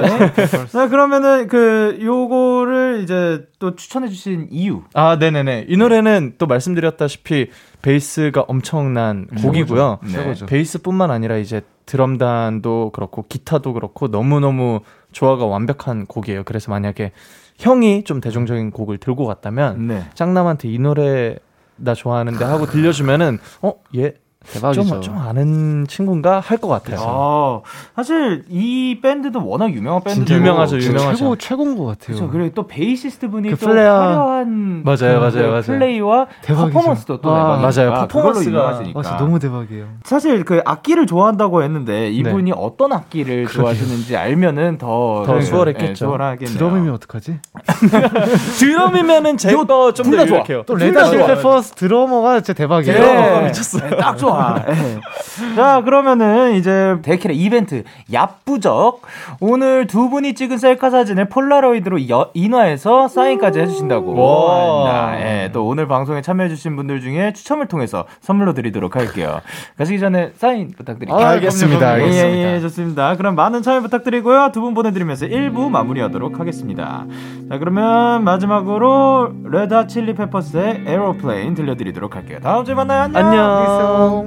자 그러면은 그 요거를 이제 또 추천해 주신 이유. 아 네네네 이 노래는 또 말씀드렸다시피 베이스가 엄청난 곡이고요. 네. 베이스뿐만 아니라 이제 드럼단도 그렇고 기타도 그렇고 너무 너무 조화가 완벽한 곡이에요. 그래서 만약에 형이 좀 대중적인 곡을 들고 갔다면 네. 짱남한테 이 노래 나 좋아하는데 하고 들려주면은 어 얘 대박이죠. 좀, 좀 아는 친구인가 할 것 같아요. 아 사실 이 밴드도 워낙 유명한 밴드. 진짜 유명하죠, 유명하죠. 최고 최고인 것 같아요. 그렇죠. 그리고 또 베이시스트 분이 그 또 화려한 맞아요, 그 맞아요, 맞아요. 플레이와 대박이죠. 퍼포먼스도 또 아, 맞아요. 퍼포먼스가- 유명하시니까. 아, 너무 대박이에요. 사실 그 악기를 좋아한다고 했는데 이분이 어떤 악기를 그러게요. 좋아하시는지 알면은 더더 네, 수월했겠죠. 네. 드럼이면 어떡하지? (laughs) 드럼이면은 제 거 좀 더. 유력해요. 또 둘 Red Hot Chili Peppers 드러머가 진짜 대박이에요. 네. 미쳤어요. 네, 딱 좋아. 와. 예. 자, 그러면은 이제 데키라 이벤트 얍부적 오늘 두 분이 찍은 셀카 사진을 폴라로이드로 여, 인화해서 사인까지 해주신다고. 와. 예, 또 오늘 방송에 참여해주신 분들 중에 추첨을 통해서 선물로 드리도록 할게요. 가시기 전에 사인 부탁드릴게요. 아, 알겠습니다, 예, 알겠습니다. 예, 예, 좋습니다. 그럼 많은 참여 부탁드리고요. 두 분 보내드리면서 1부 마무리하도록 하겠습니다. 자, 그러면 마지막으로 Red Hot Chili Peppers의 Aeroplane 들려드리도록 할게요. 다음 주에 만나요. 안녕. 안녕.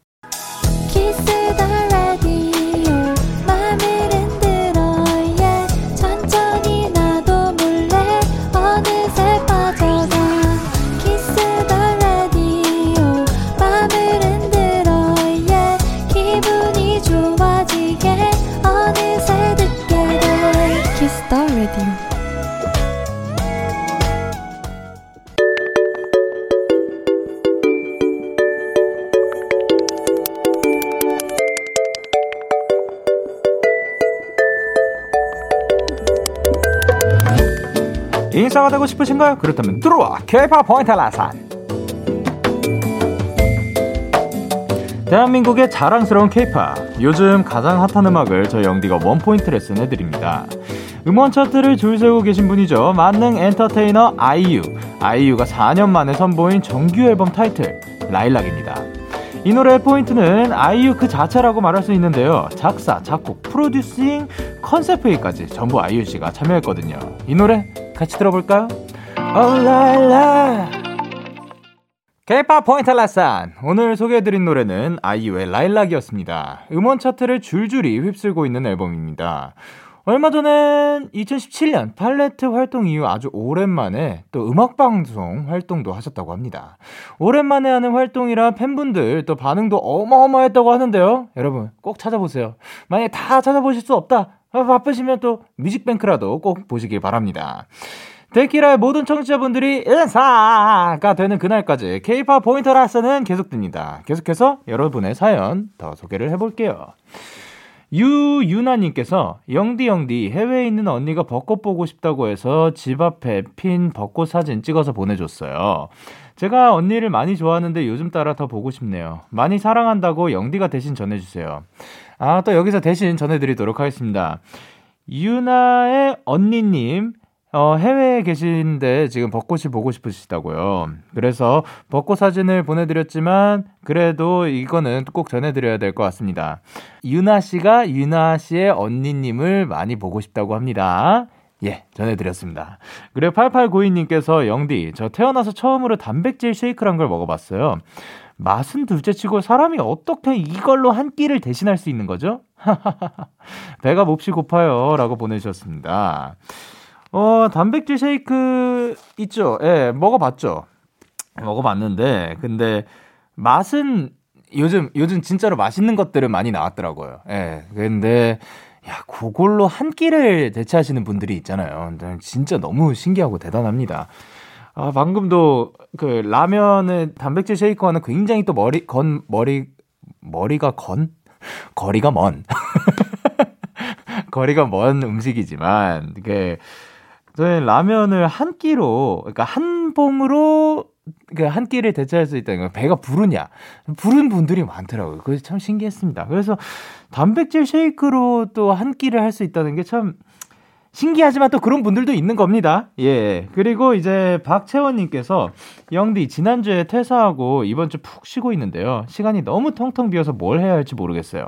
인싸가 되고 싶으신가요? 그렇다면 들어와 K-pop 원포인트 레슨. 대한민국의 자랑스러운 K-pop. 요즘 가장 핫한 음악을 저희 영디가 원포인트 레슨 해드립니다. 음원 차트를 줄 세우고 계신 분이죠. 만능 엔터테이너 아이유. 아이유가 4년 만에 선보인 정규 앨범 타이틀 라일락입니다. 이 노래의 포인트는 아이유 그 자체라고 말할 수 있는데요. 작사, 작곡, 프로듀싱, 컨셉 회의까지 전부 아이유 씨가 참여했거든요. 이 노래 같이 들어볼까요? 올랄라 K-pop 포인트 레슨 오늘 소개해드린 노래는 아이유의 라일락이었습니다. 음원 차트를 줄줄이 휩쓸고 있는 앨범입니다. 얼마 전엔 2017년 팔레트 활동 이후 아주 오랜만에 또 음악방송 활동도 하셨다고 합니다. 오랜만에 하는 활동이라 팬분들 또 반응도 어마어마했다고 하는데요. 여러분 꼭 찾아보세요. 만약에 다 찾아보실 수 없다. 아, 바쁘시면 또 뮤직뱅크라도 꼭 보시길 바랍니다. 데키라의 모든 청취자분들이 인사가 되는 그날까지 K-pop 포인트 라스는 계속됩니다. 계속해서 여러분의 사연 더 소개를 해볼게요. 유유나님께서 영디 영디 해외에 있는 언니가 벚꽃 보고 싶다고 해서 집 앞에 핀 벚꽃 사진 찍어서 보내줬어요. 제가 언니를 많이 좋아하는데 요즘 따라 더 보고 싶네요. 많이 사랑한다고 영디가 대신 전해주세요. 아, 또 여기서 대신 전해드리도록 하겠습니다. 유나의 언니님, 어, 해외에 계신데 지금 벚꽃이 보고 싶으시다고요. 그래서 벚꽃 사진을 보내드렸지만 그래도 이거는 꼭 전해드려야 될 것 같습니다. 유나 씨가 유나 씨의 언니님을 많이 보고 싶다고 합니다. 예, 전해드렸습니다. 그리고 8892님께서 영디, 저 태어나서 처음으로 단백질 쉐이크란 걸 먹어봤어요. 맛은 둘째 치고 사람이 어떻게 이걸로 한 끼를 대신할 수 있는 거죠? (laughs) 배가 몹시 고파요. 라고 보내주셨습니다. 어, 단백질 쉐이크 있죠? 예, 먹어봤죠? 먹어봤는데, 근데 맛은 요즘, 요즘 진짜로 맛있는 것들은 많이 나왔더라고요. 예, 근데, 야, 그걸로 한 끼를 대체하시는 분들이 있잖아요. 진짜 너무 신기하고 대단합니다. 아, 방금도 그 라면의 단백질 쉐이커와는 굉장히 또 머리, 건, 머리, 머리가 건? (laughs) 거리가 먼. (laughs) 거리가 먼 음식이지만, 그, 저희 라면을 한 끼로, 그러니까 한 봉으로 그한 끼를 대체할 수 있다는 거 배가 부르냐 부른 분들이 많더라고요. 그래서 참 신기했습니다. 그래서 단백질 쉐이크로 또 한 끼를 할 수 있다는 게참 신기하지만 또 그런 분들도 있는 겁니다. 예. 그리고 이제 박채원님께서 영디 지난주에 퇴사하고 이번 주 푹 쉬고 있는데요. 시간이 너무 텅텅 비어서 뭘 해야 할지 모르겠어요.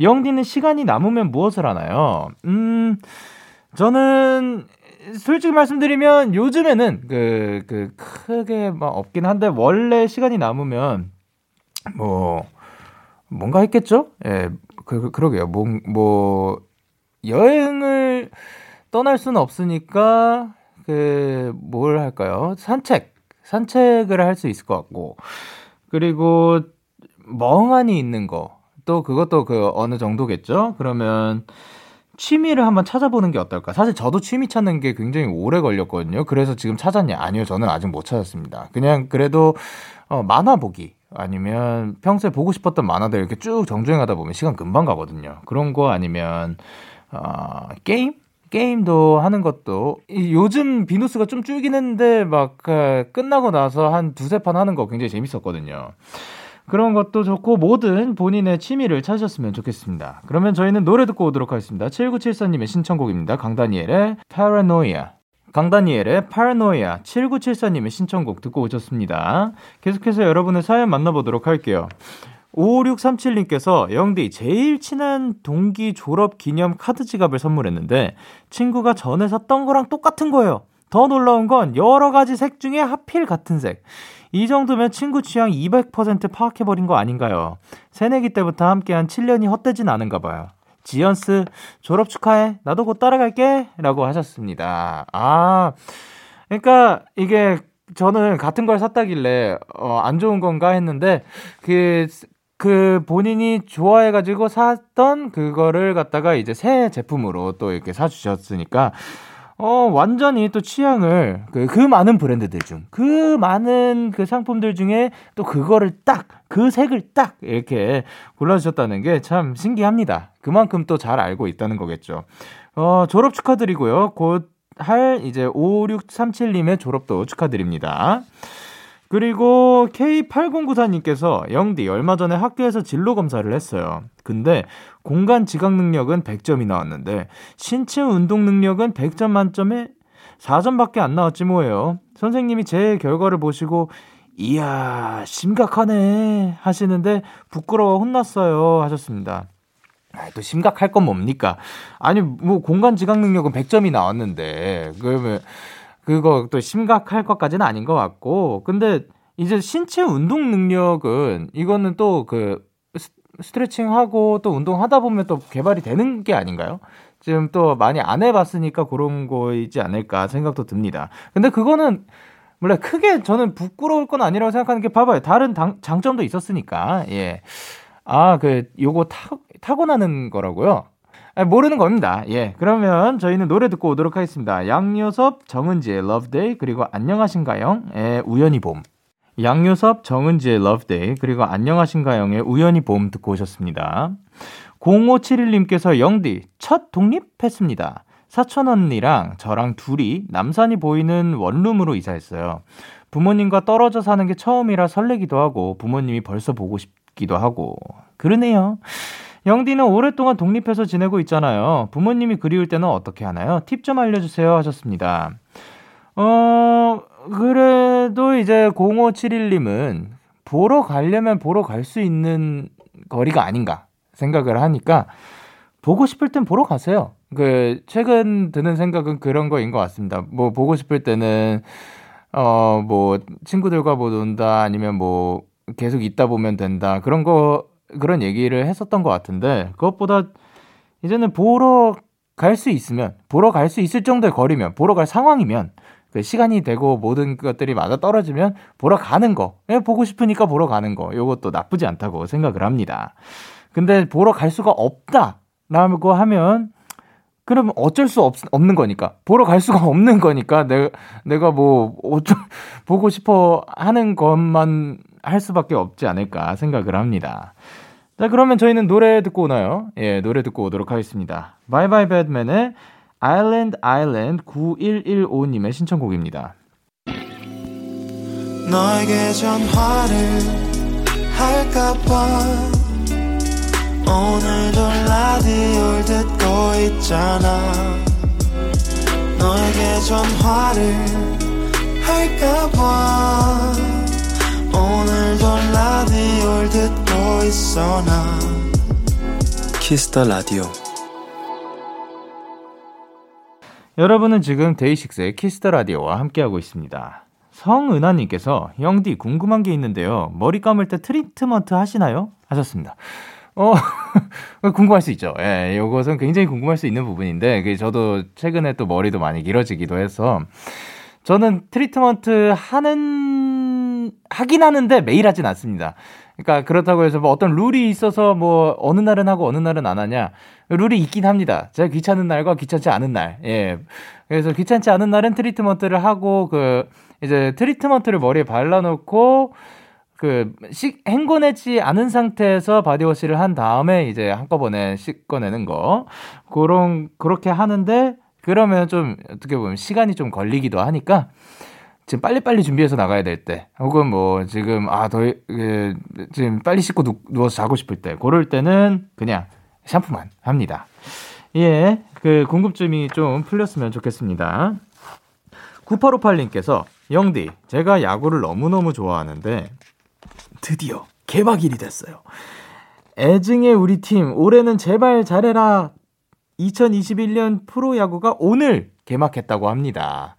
영디는 시간이 남으면 무엇을 하나요? 음, 저는 솔직히 말씀드리면 요즘에는 그, 그, 크게 막 없긴 한데, 원래 시간이 남으면, 뭐, 뭔가 했겠죠? 예, 그, 그러게요. 뭐, 뭐, 여행을 떠날 수는 없으니까, 그, 뭘 할까요? 산책. 산책을 할 수 있을 것 같고, 그리고 멍하니 있는 거. 또 그것도 그 어느 정도겠죠? 그러면 취미를 한번 찾아보는 게 어떨까? 사실 저도 취미 찾는 게 굉장히 오래 걸렸거든요. 그래서 지금 찾았냐? 아니요, 저는 아직 못 찾았습니다. 그냥 그래도 어, 만화 보기 아니면 평소에 보고 싶었던 만화들 이렇게 쭉 정주행하다 보면 시간 금방 가거든요. 그런 거 아니면 어, 게임? 게임도 하는 것도 이 요즘 비누스가 좀 줄긴 했는데 막 그, 끝나고 나서 한 두세 판 하는 거 굉장히 재밌었거든요. 그런 것도 좋고 뭐든 본인의 취미를 찾으셨으면 좋겠습니다. 그러면 저희는 노래 듣고 오도록 하겠습니다. 7974님의 신청곡입니다. 강다니엘의 Paranoia. 강다니엘의 Paranoia 7974님의 신청곡 듣고 오셨습니다. 계속해서 여러분의 사연 만나보도록 할게요. 5637님께서 영디 제일 친한 동기 졸업 기념 카드 지갑을 선물했는데 친구가 전에 샀던 거랑 똑같은 거예요. 더 놀라운 건 여러 가지 색 중에 하필 같은 색. 이 정도면 친구 취향 200% 파악해버린 거 아닌가요? 새내기 때부터 함께한 7년이 헛되진 않은가 봐요. 지연스, 졸업 축하해. 나도 곧 따라갈게. 라고 하셨습니다. 아, 그러니까 이게 저는 같은 걸 샀다길래, 어, 안 좋은 건가 했는데, 그, 그 본인이 좋아해가지고 샀던 그거를 갖다가 이제 새 제품으로 또 이렇게 사주셨으니까, 어, 완전히 또 취향을, 그, 그 많은 브랜드들 중, 그 많은 그 상품들 중에 또 그거를 딱, 그 색을 딱, 이렇게 골라주셨다는 게 참 신기합니다. 그만큼 또 잘 알고 있다는 거겠죠. 어, 졸업 축하드리고요. 곧 할 이제 5637님의 졸업도 축하드립니다. 그리고 K8094님께서 영디 얼마 전에 학교에서 진로 검사를 했어요. 근데 공간 지각 능력은 100점이 나왔는데 신체 운동 능력은 100점 만점에 4점밖에 안 나왔지 뭐예요. 선생님이 제 결과를 보시고 이야 심각하네 하시는데 부끄러워 혼났어요 하셨습니다. 아, 또 심각할 건 뭡니까? 아니 뭐 공간 지각 능력은 100점이 나왔는데 그러면 그거 또 심각할 것까지는 아닌 것 같고 근데 이제 신체 운동 능력은 이거는 또 그 스트레칭 하고 또 운동하다 보면 또 개발이 되는 게 아닌가요? 지금 또 많이 안 해봤으니까 그런 거이지 않을까 생각도 듭니다. 근데 그거는 원래 크게 저는 부끄러울 건 아니라고 생각하는 게 봐봐요. 다른 당, 장점도 있었으니까 예. 아, 그 요거 타, 타고나는 거라고요. 아, 모르는 겁니다. 예. 그러면 저희는 노래 듣고 오도록 하겠습니다. 양요섭, 정은지의 Love Day, 그리고 안녕하신가요?의 우연히 봄. 양요섭, 정은지의 Love Day, 그리고 안녕하신가요?의 우연히 봄 듣고 오셨습니다. 0571님께서 영디, 첫 독립했습니다. 사촌 언니랑 저랑 둘이 남산이 보이는 원룸으로 이사했어요. 부모님과 떨어져 사는 게 처음이라 설레기도 하고 부모님이 벌써 보고 싶기도 하고 그러네요. 영디는 오랫동안 독립해서 지내고 있잖아요. 부모님이 그리울 때는 어떻게 하나요? 팁 좀 알려주세요 하셨습니다. 어, 그래도 이제 0571님은 보러 가려면 보러 갈 수 있는 거리가 아닌가 생각을 하니까 보고 싶을 땐 보러 가세요. 그, 최근 드는 생각은 그런 거인 것 같습니다. 뭐, 보고 싶을 때는, 어, 뭐, 친구들과 뭐 논다, 아니면 뭐, 계속 있다 보면 된다. 그런 거, 그런 얘기를 했었던 것 같은데, 그것보다 이제는 보러 갈 수 있으면, 보러 갈 수 있을 정도의 거리면, 보러 갈 상황이면, 그 시간이 되고 모든 것들이 맞아 떨어지면 보러 가는 거, 예, 보고 싶으니까 보러 가는 거, 요것도 나쁘지 않다고 생각을 합니다. 근데 보러 갈 수가 없다라고 하면, 그러면 어쩔 수 없, 없는 거니까. 보러 갈 수가 없는 거니까, 내가, 내가 뭐, 어쩌, (laughs) 보고 싶어 하는 것만 할 수밖에 없지 않을까 생각을 합니다. 자, 그러면 저희는 노래 듣고 오나요? 예, 노래 듣고 오도록 하겠습니다. 바이바이 배드맨의 아일랜드 아일랜드 9115님의 신청곡입니다. 너에게 전화를 할까봐 오늘도 라디오를 듣고 있잖아 너에게 전화를 할까봐 오늘도 라디오를 듣고 있어 나 Kiss the Radio 여러분은 지금 데이식스의 Kiss the Radio와 함께하고 있습니다. 성은하님께서 영디 궁금한 게 있는데요. 머리 감을 때 트리트먼트 하시나요? 하셨습니다. 어, (laughs) 궁금할 수 있죠. 예, 요것은 굉장히 궁금할 수 있는 부분인데, 그 저도 최근에 또 머리도 많이 길어지기도 해서, 저는 트리트먼트 하는, 하긴 하는데 매일 하진 않습니다. 그러니까 그렇다고 해서 뭐 어떤 룰이 있어서 뭐 어느 날은 하고 어느 날은 안 하냐. 룰이 있긴 합니다. 제가 귀찮은 날과 귀찮지 않은 날. 예. 그래서 귀찮지 않은 날은 트리트먼트를 하고 그 이제 트리트먼트를 머리에 발라놓고 그 식, 헹궈내지 않은 상태에서 바디워시를 한 다음에 이제 한꺼번에 씻어내는 거. 그런, 그렇게 하는데, 그러면 좀, 어떻게 보면 시간이 좀 걸리기도 하니까, 지금 빨리빨리 준비해서 나가야 될 때, 혹은 뭐, 지금, 아, 더, 그, 지금 빨리 씻고 누, 누워서 자고 싶을 때, 그럴 때는 그냥 샴푸만 합니다. 예, 그 궁금증이 좀 풀렸으면 좋겠습니다. 9858님께서, 영디, 제가 야구를 너무너무 좋아하는데, 드디어 개막일이 됐어요. 애증의 우리 팀, 올해는 제발 잘해라. 2021년 프로야구가 오늘 개막했다고 합니다.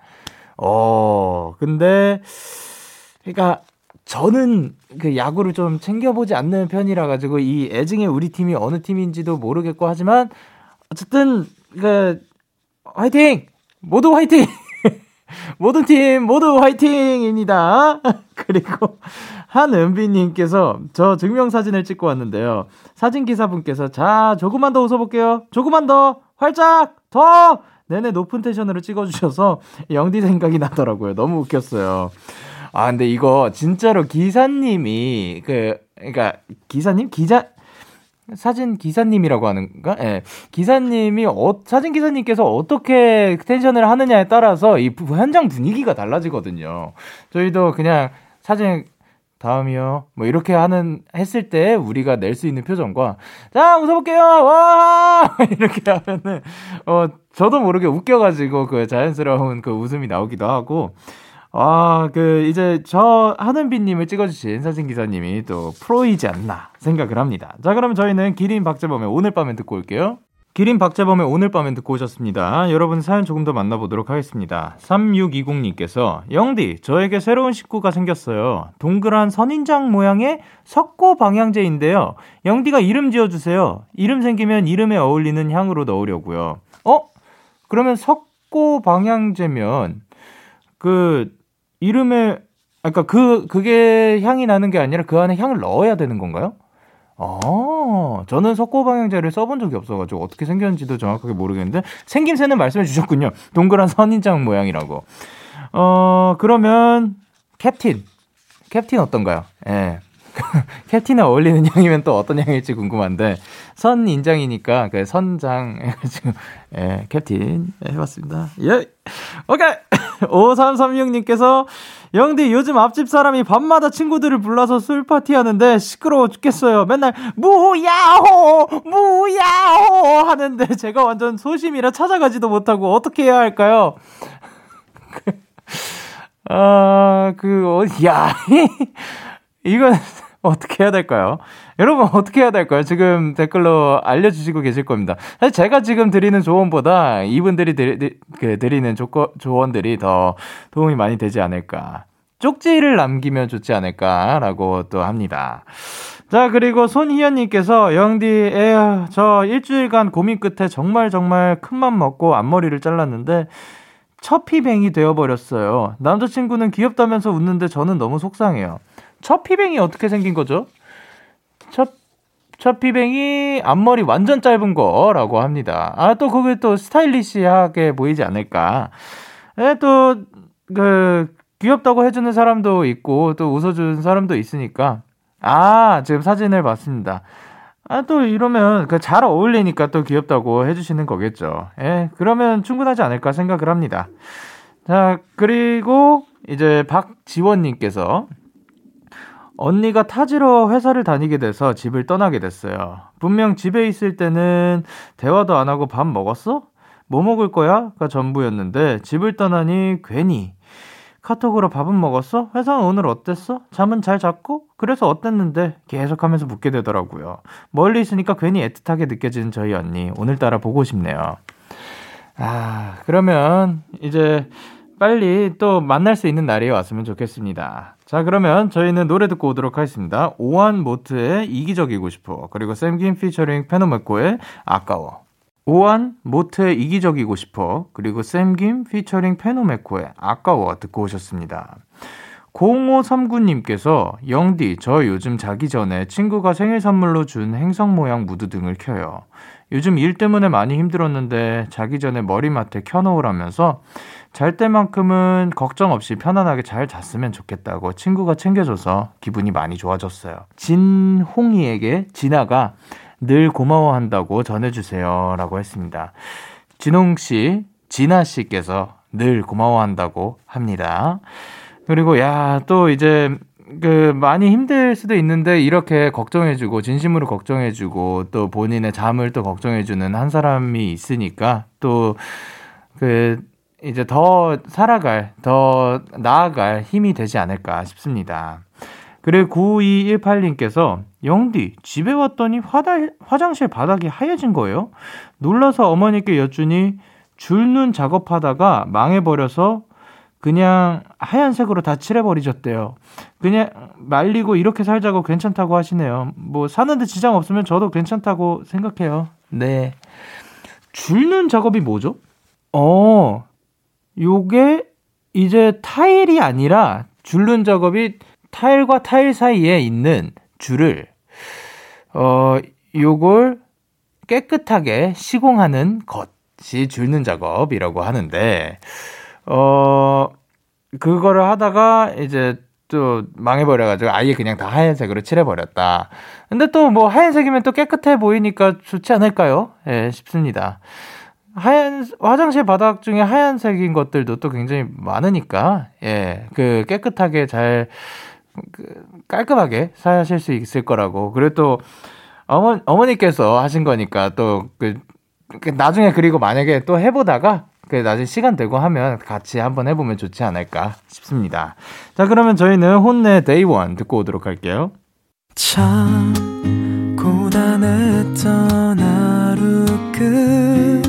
어, 근데, 그러니까, 저는 그 야구를 좀 챙겨보지 않는 편이라 가지고 이 애증의 우리 팀이 어느 팀인지도 모르겠고 하지만 어쨌든 그 화이팅! 모두 화이팅! (laughs) 모든 팀 모두 화이팅입니다. (laughs) 그리고 한은비님께서 저 증명사진을 찍고 왔는데요. 사진기사분께서 자 조금만 더 웃어볼게요. 조금만 더! 활짝! 더 내내 높은 텐션으로 찍어주셔서 영디 생각이 나더라고요 너무 웃겼어요 아, 근데 이거 진짜로 기사님이 그 그러니까 기사님 기자 사진 기사님이라고 하는가? 예. 기사님이 어, 사진 기사님께서 어떻게 텐션을 하느냐에 따라서 이 현장 분위기가 달라지거든요. 저희도 그냥 사진 다음이요. 뭐 이렇게 하는 했을 때 우리가 낼 수 있는 표정과 자 웃어볼게요. 와 (laughs) 이렇게 하면은 어 저도 모르게 웃겨가지고 그 자연스러운 그 웃음이 나오기도 하고 아, 그, 이제 저 하는비님을 찍어주신 사진기사님이 또 프로이지 않나 생각을 합니다. 자, 그럼 저희는 기린 박재범의 오늘 밤엔 듣고 올게요. 기린 박재범의 오늘 밤엔 듣고 오셨습니다. 여러분 사연 조금 더 만나보도록 하겠습니다. 3620님께서 영디, 저에게 새로운 식구가 생겼어요. 동그란 선인장 모양의 석고 방향제인데요. 영디가 이름 지어주세요. 이름 생기면 이름에 어울리는 향으로 넣으려고요. 어? 그러면 석고 방향제면 그 이름에 아까 그 그게 향이 나는 게 아니라 그 안에 향을 넣어야 되는 건가요? 아, 저는 석고 방향제를 써본 적이 없어가지고 어떻게 생겼는지도 정확하게 모르겠는데 생김새는 말씀해 주셨군요. 동그란 선인장 모양이라고. 어 그러면 캡틴, 캡틴 어떤가요? 예. (laughs) 캡틴에 어울리는 향이면 또 어떤 향일지 궁금한데 선 인장이니까 그 선장 해가지고 예 캡틴 해봤습니다. 예 오케이 (laughs) 5336님께서 영디 요즘 앞집 사람이 밤마다 친구들을 불러서 술 파티 하는데 시끄러워 죽겠어요. 맨날 무야호 무야호 하는데 제가 완전 소심이라 찾아가지도 못하고 어떻게 해야 할까요? (laughs) 아, 그, 어, 야, 이건 (laughs) 어떻게 해야 될까요? 여러분, 어떻게 해야 될까요? 지금 댓글로 알려주시고 계실 겁니다. 사실 제가 지금 드리는 조언보다 이분들이 드리, 그 드리는 조건, 조언들이 더 도움이 많이 되지 않을까. 쪽지를 남기면 좋지 않을까라고 또 합니다. 자, 그리고 손희연님께서, 영디, 에휴, 저 일주일간 고민 끝에 정말 정말 큰맘 먹고 앞머리를 잘랐는데, 처피뱅이 되어버렸어요. 남자친구는 귀엽다면서 웃는데 저는 너무 속상해요. 첫피뱅이 어떻게 생긴 거죠? 첫, 첫피뱅이 앞머리 완전 짧은 거라고 합니다. 아, 또 그게 또 스타일리시하게 보이지 않을까. 예, 또, 그, 귀엽다고 해주는 사람도 있고, 또 웃어주는 사람도 있으니까. 아, 지금 사진을 봤습니다. 아, 또 이러면 그 잘 어울리니까 또 귀엽다고 해주시는 거겠죠. 예, 그러면 충분하지 않을까 생각을 합니다. 자, 그리고 이제 박지원님께서 언니가 타지로 회사를 다니게 돼서 집을 떠나게 됐어요. 분명 집에 있을 때는 대화도 안 하고 밥 먹었어? 뭐 먹을 거야? 가 전부였는데 집을 떠나니 괜히 카톡으로 밥은 먹었어? 회사는 오늘 어땠어? 잠은 잘 잤고? 그래서 어땠는데? 계속 하면서 묻게 되더라고요. 멀리 있으니까 괜히 애틋하게 느껴지는 저희 언니. 오늘따라 보고 싶네요. 아, 그러면 이제 빨리 또 만날 수 있는 날이 왔으면 좋겠습니다. 자, 그러면 저희는 노래 듣고 오도록 하겠습니다. 오왠 모트의 이기적이고 싶어. 그리고 샘김 피처링 페노메코의 아까워. 오왠 모트의 이기적이고 싶어. 그리고 샘김 피처링 페노메코의 아까워 듣고 오셨습니다. 0539님께서 영디, 저 요즘 자기 전에 친구가 생일 선물로 준 행성 모양 무드등을 켜요. 요즘 일 때문에 많이 힘들었는데 자기 전에 머리맡에 켜놓으라면서 잘 때만큼은 걱정 없이 편안하게 잘 잤으면 좋겠다고 친구가 챙겨줘서 기분이 많이 좋아졌어요. 진홍이에게 진아가 늘 고마워한다고 전해주세요. 라고 했습니다. 진홍 씨, 진아 씨께서 늘 고마워한다고 합니다. 그리고 야, 또 이제 그 많이 힘들 수도 있는데 이렇게 걱정해주고 진심으로 걱정해주고 또 본인의 잠을 또 걱정해주는 한 사람이 있으니까 또 그 이제 더 살아갈 더 나아갈 힘이 되지 않을까 싶습니다. 그리고 9218님께서 영디 집에 왔더니 화다, 화장실 바닥이 하얘진 거예요. 놀라서 어머니께 여쭈니 줄눈 작업하다가 망해버려서 그냥 하얀색으로 다 칠해버리셨대요. 그냥 말리고 이렇게 살자고 괜찮다고 하시네요. 뭐 사는데 지장 없으면 저도 괜찮다고 생각해요. 네. 줄눈 작업이 뭐죠? 어, 요게 이제 타일이 아니라 줄눈 작업이 타일과 타일 사이에 있는 줄을 어 요걸 깨끗하게 시공하는 것이 줄눈 작업이라고 하는데 어, 그거를 하다가 이제 또 망해버려가지고 아예 그냥 다 하얀색으로 칠해버렸다. 근데 또 뭐 하얀색이면 또 깨끗해 보이니까 좋지 않을까요? 예, 싶습니다. 하얀, 화장실 바닥 중에 하얀색인 것들도 또 굉장히 많으니까, 예, 그 깨끗하게 잘, 그 깔끔하게 사실 수 있을 거라고. 그리고 또, 어머, 어머니께서 하신 거니까 또, 그, 그 나중에 그리고 만약에 또 해보다가 그 나중에 시간 되고 하면 같이 한번 해보면 좋지 않을까 싶습니다. 자, 그러면 저희는 혼내 데이원 듣고 오도록 할게요. 참 고단했던 하루 끝널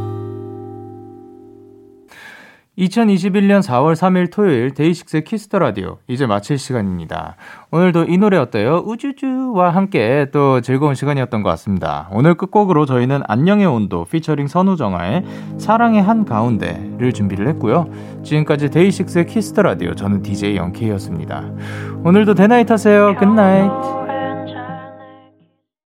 2021년 4월 3일 토요일 데이식스의 Kiss the Radio 이제 마칠 시간입니다. 오늘도 이 노래 어때요? 우주주와 함께 또 즐거운 시간이었던 것 같습니다. 오늘 끝곡으로 저희는 안녕의 온도 피처링 선우정아의 사랑의 한 가운데를 준비를 했고요. 지금까지 데이식스의 Kiss the Radio 저는 DJ 영케이였습니다. 오늘도 대나잇 하세요. Good night.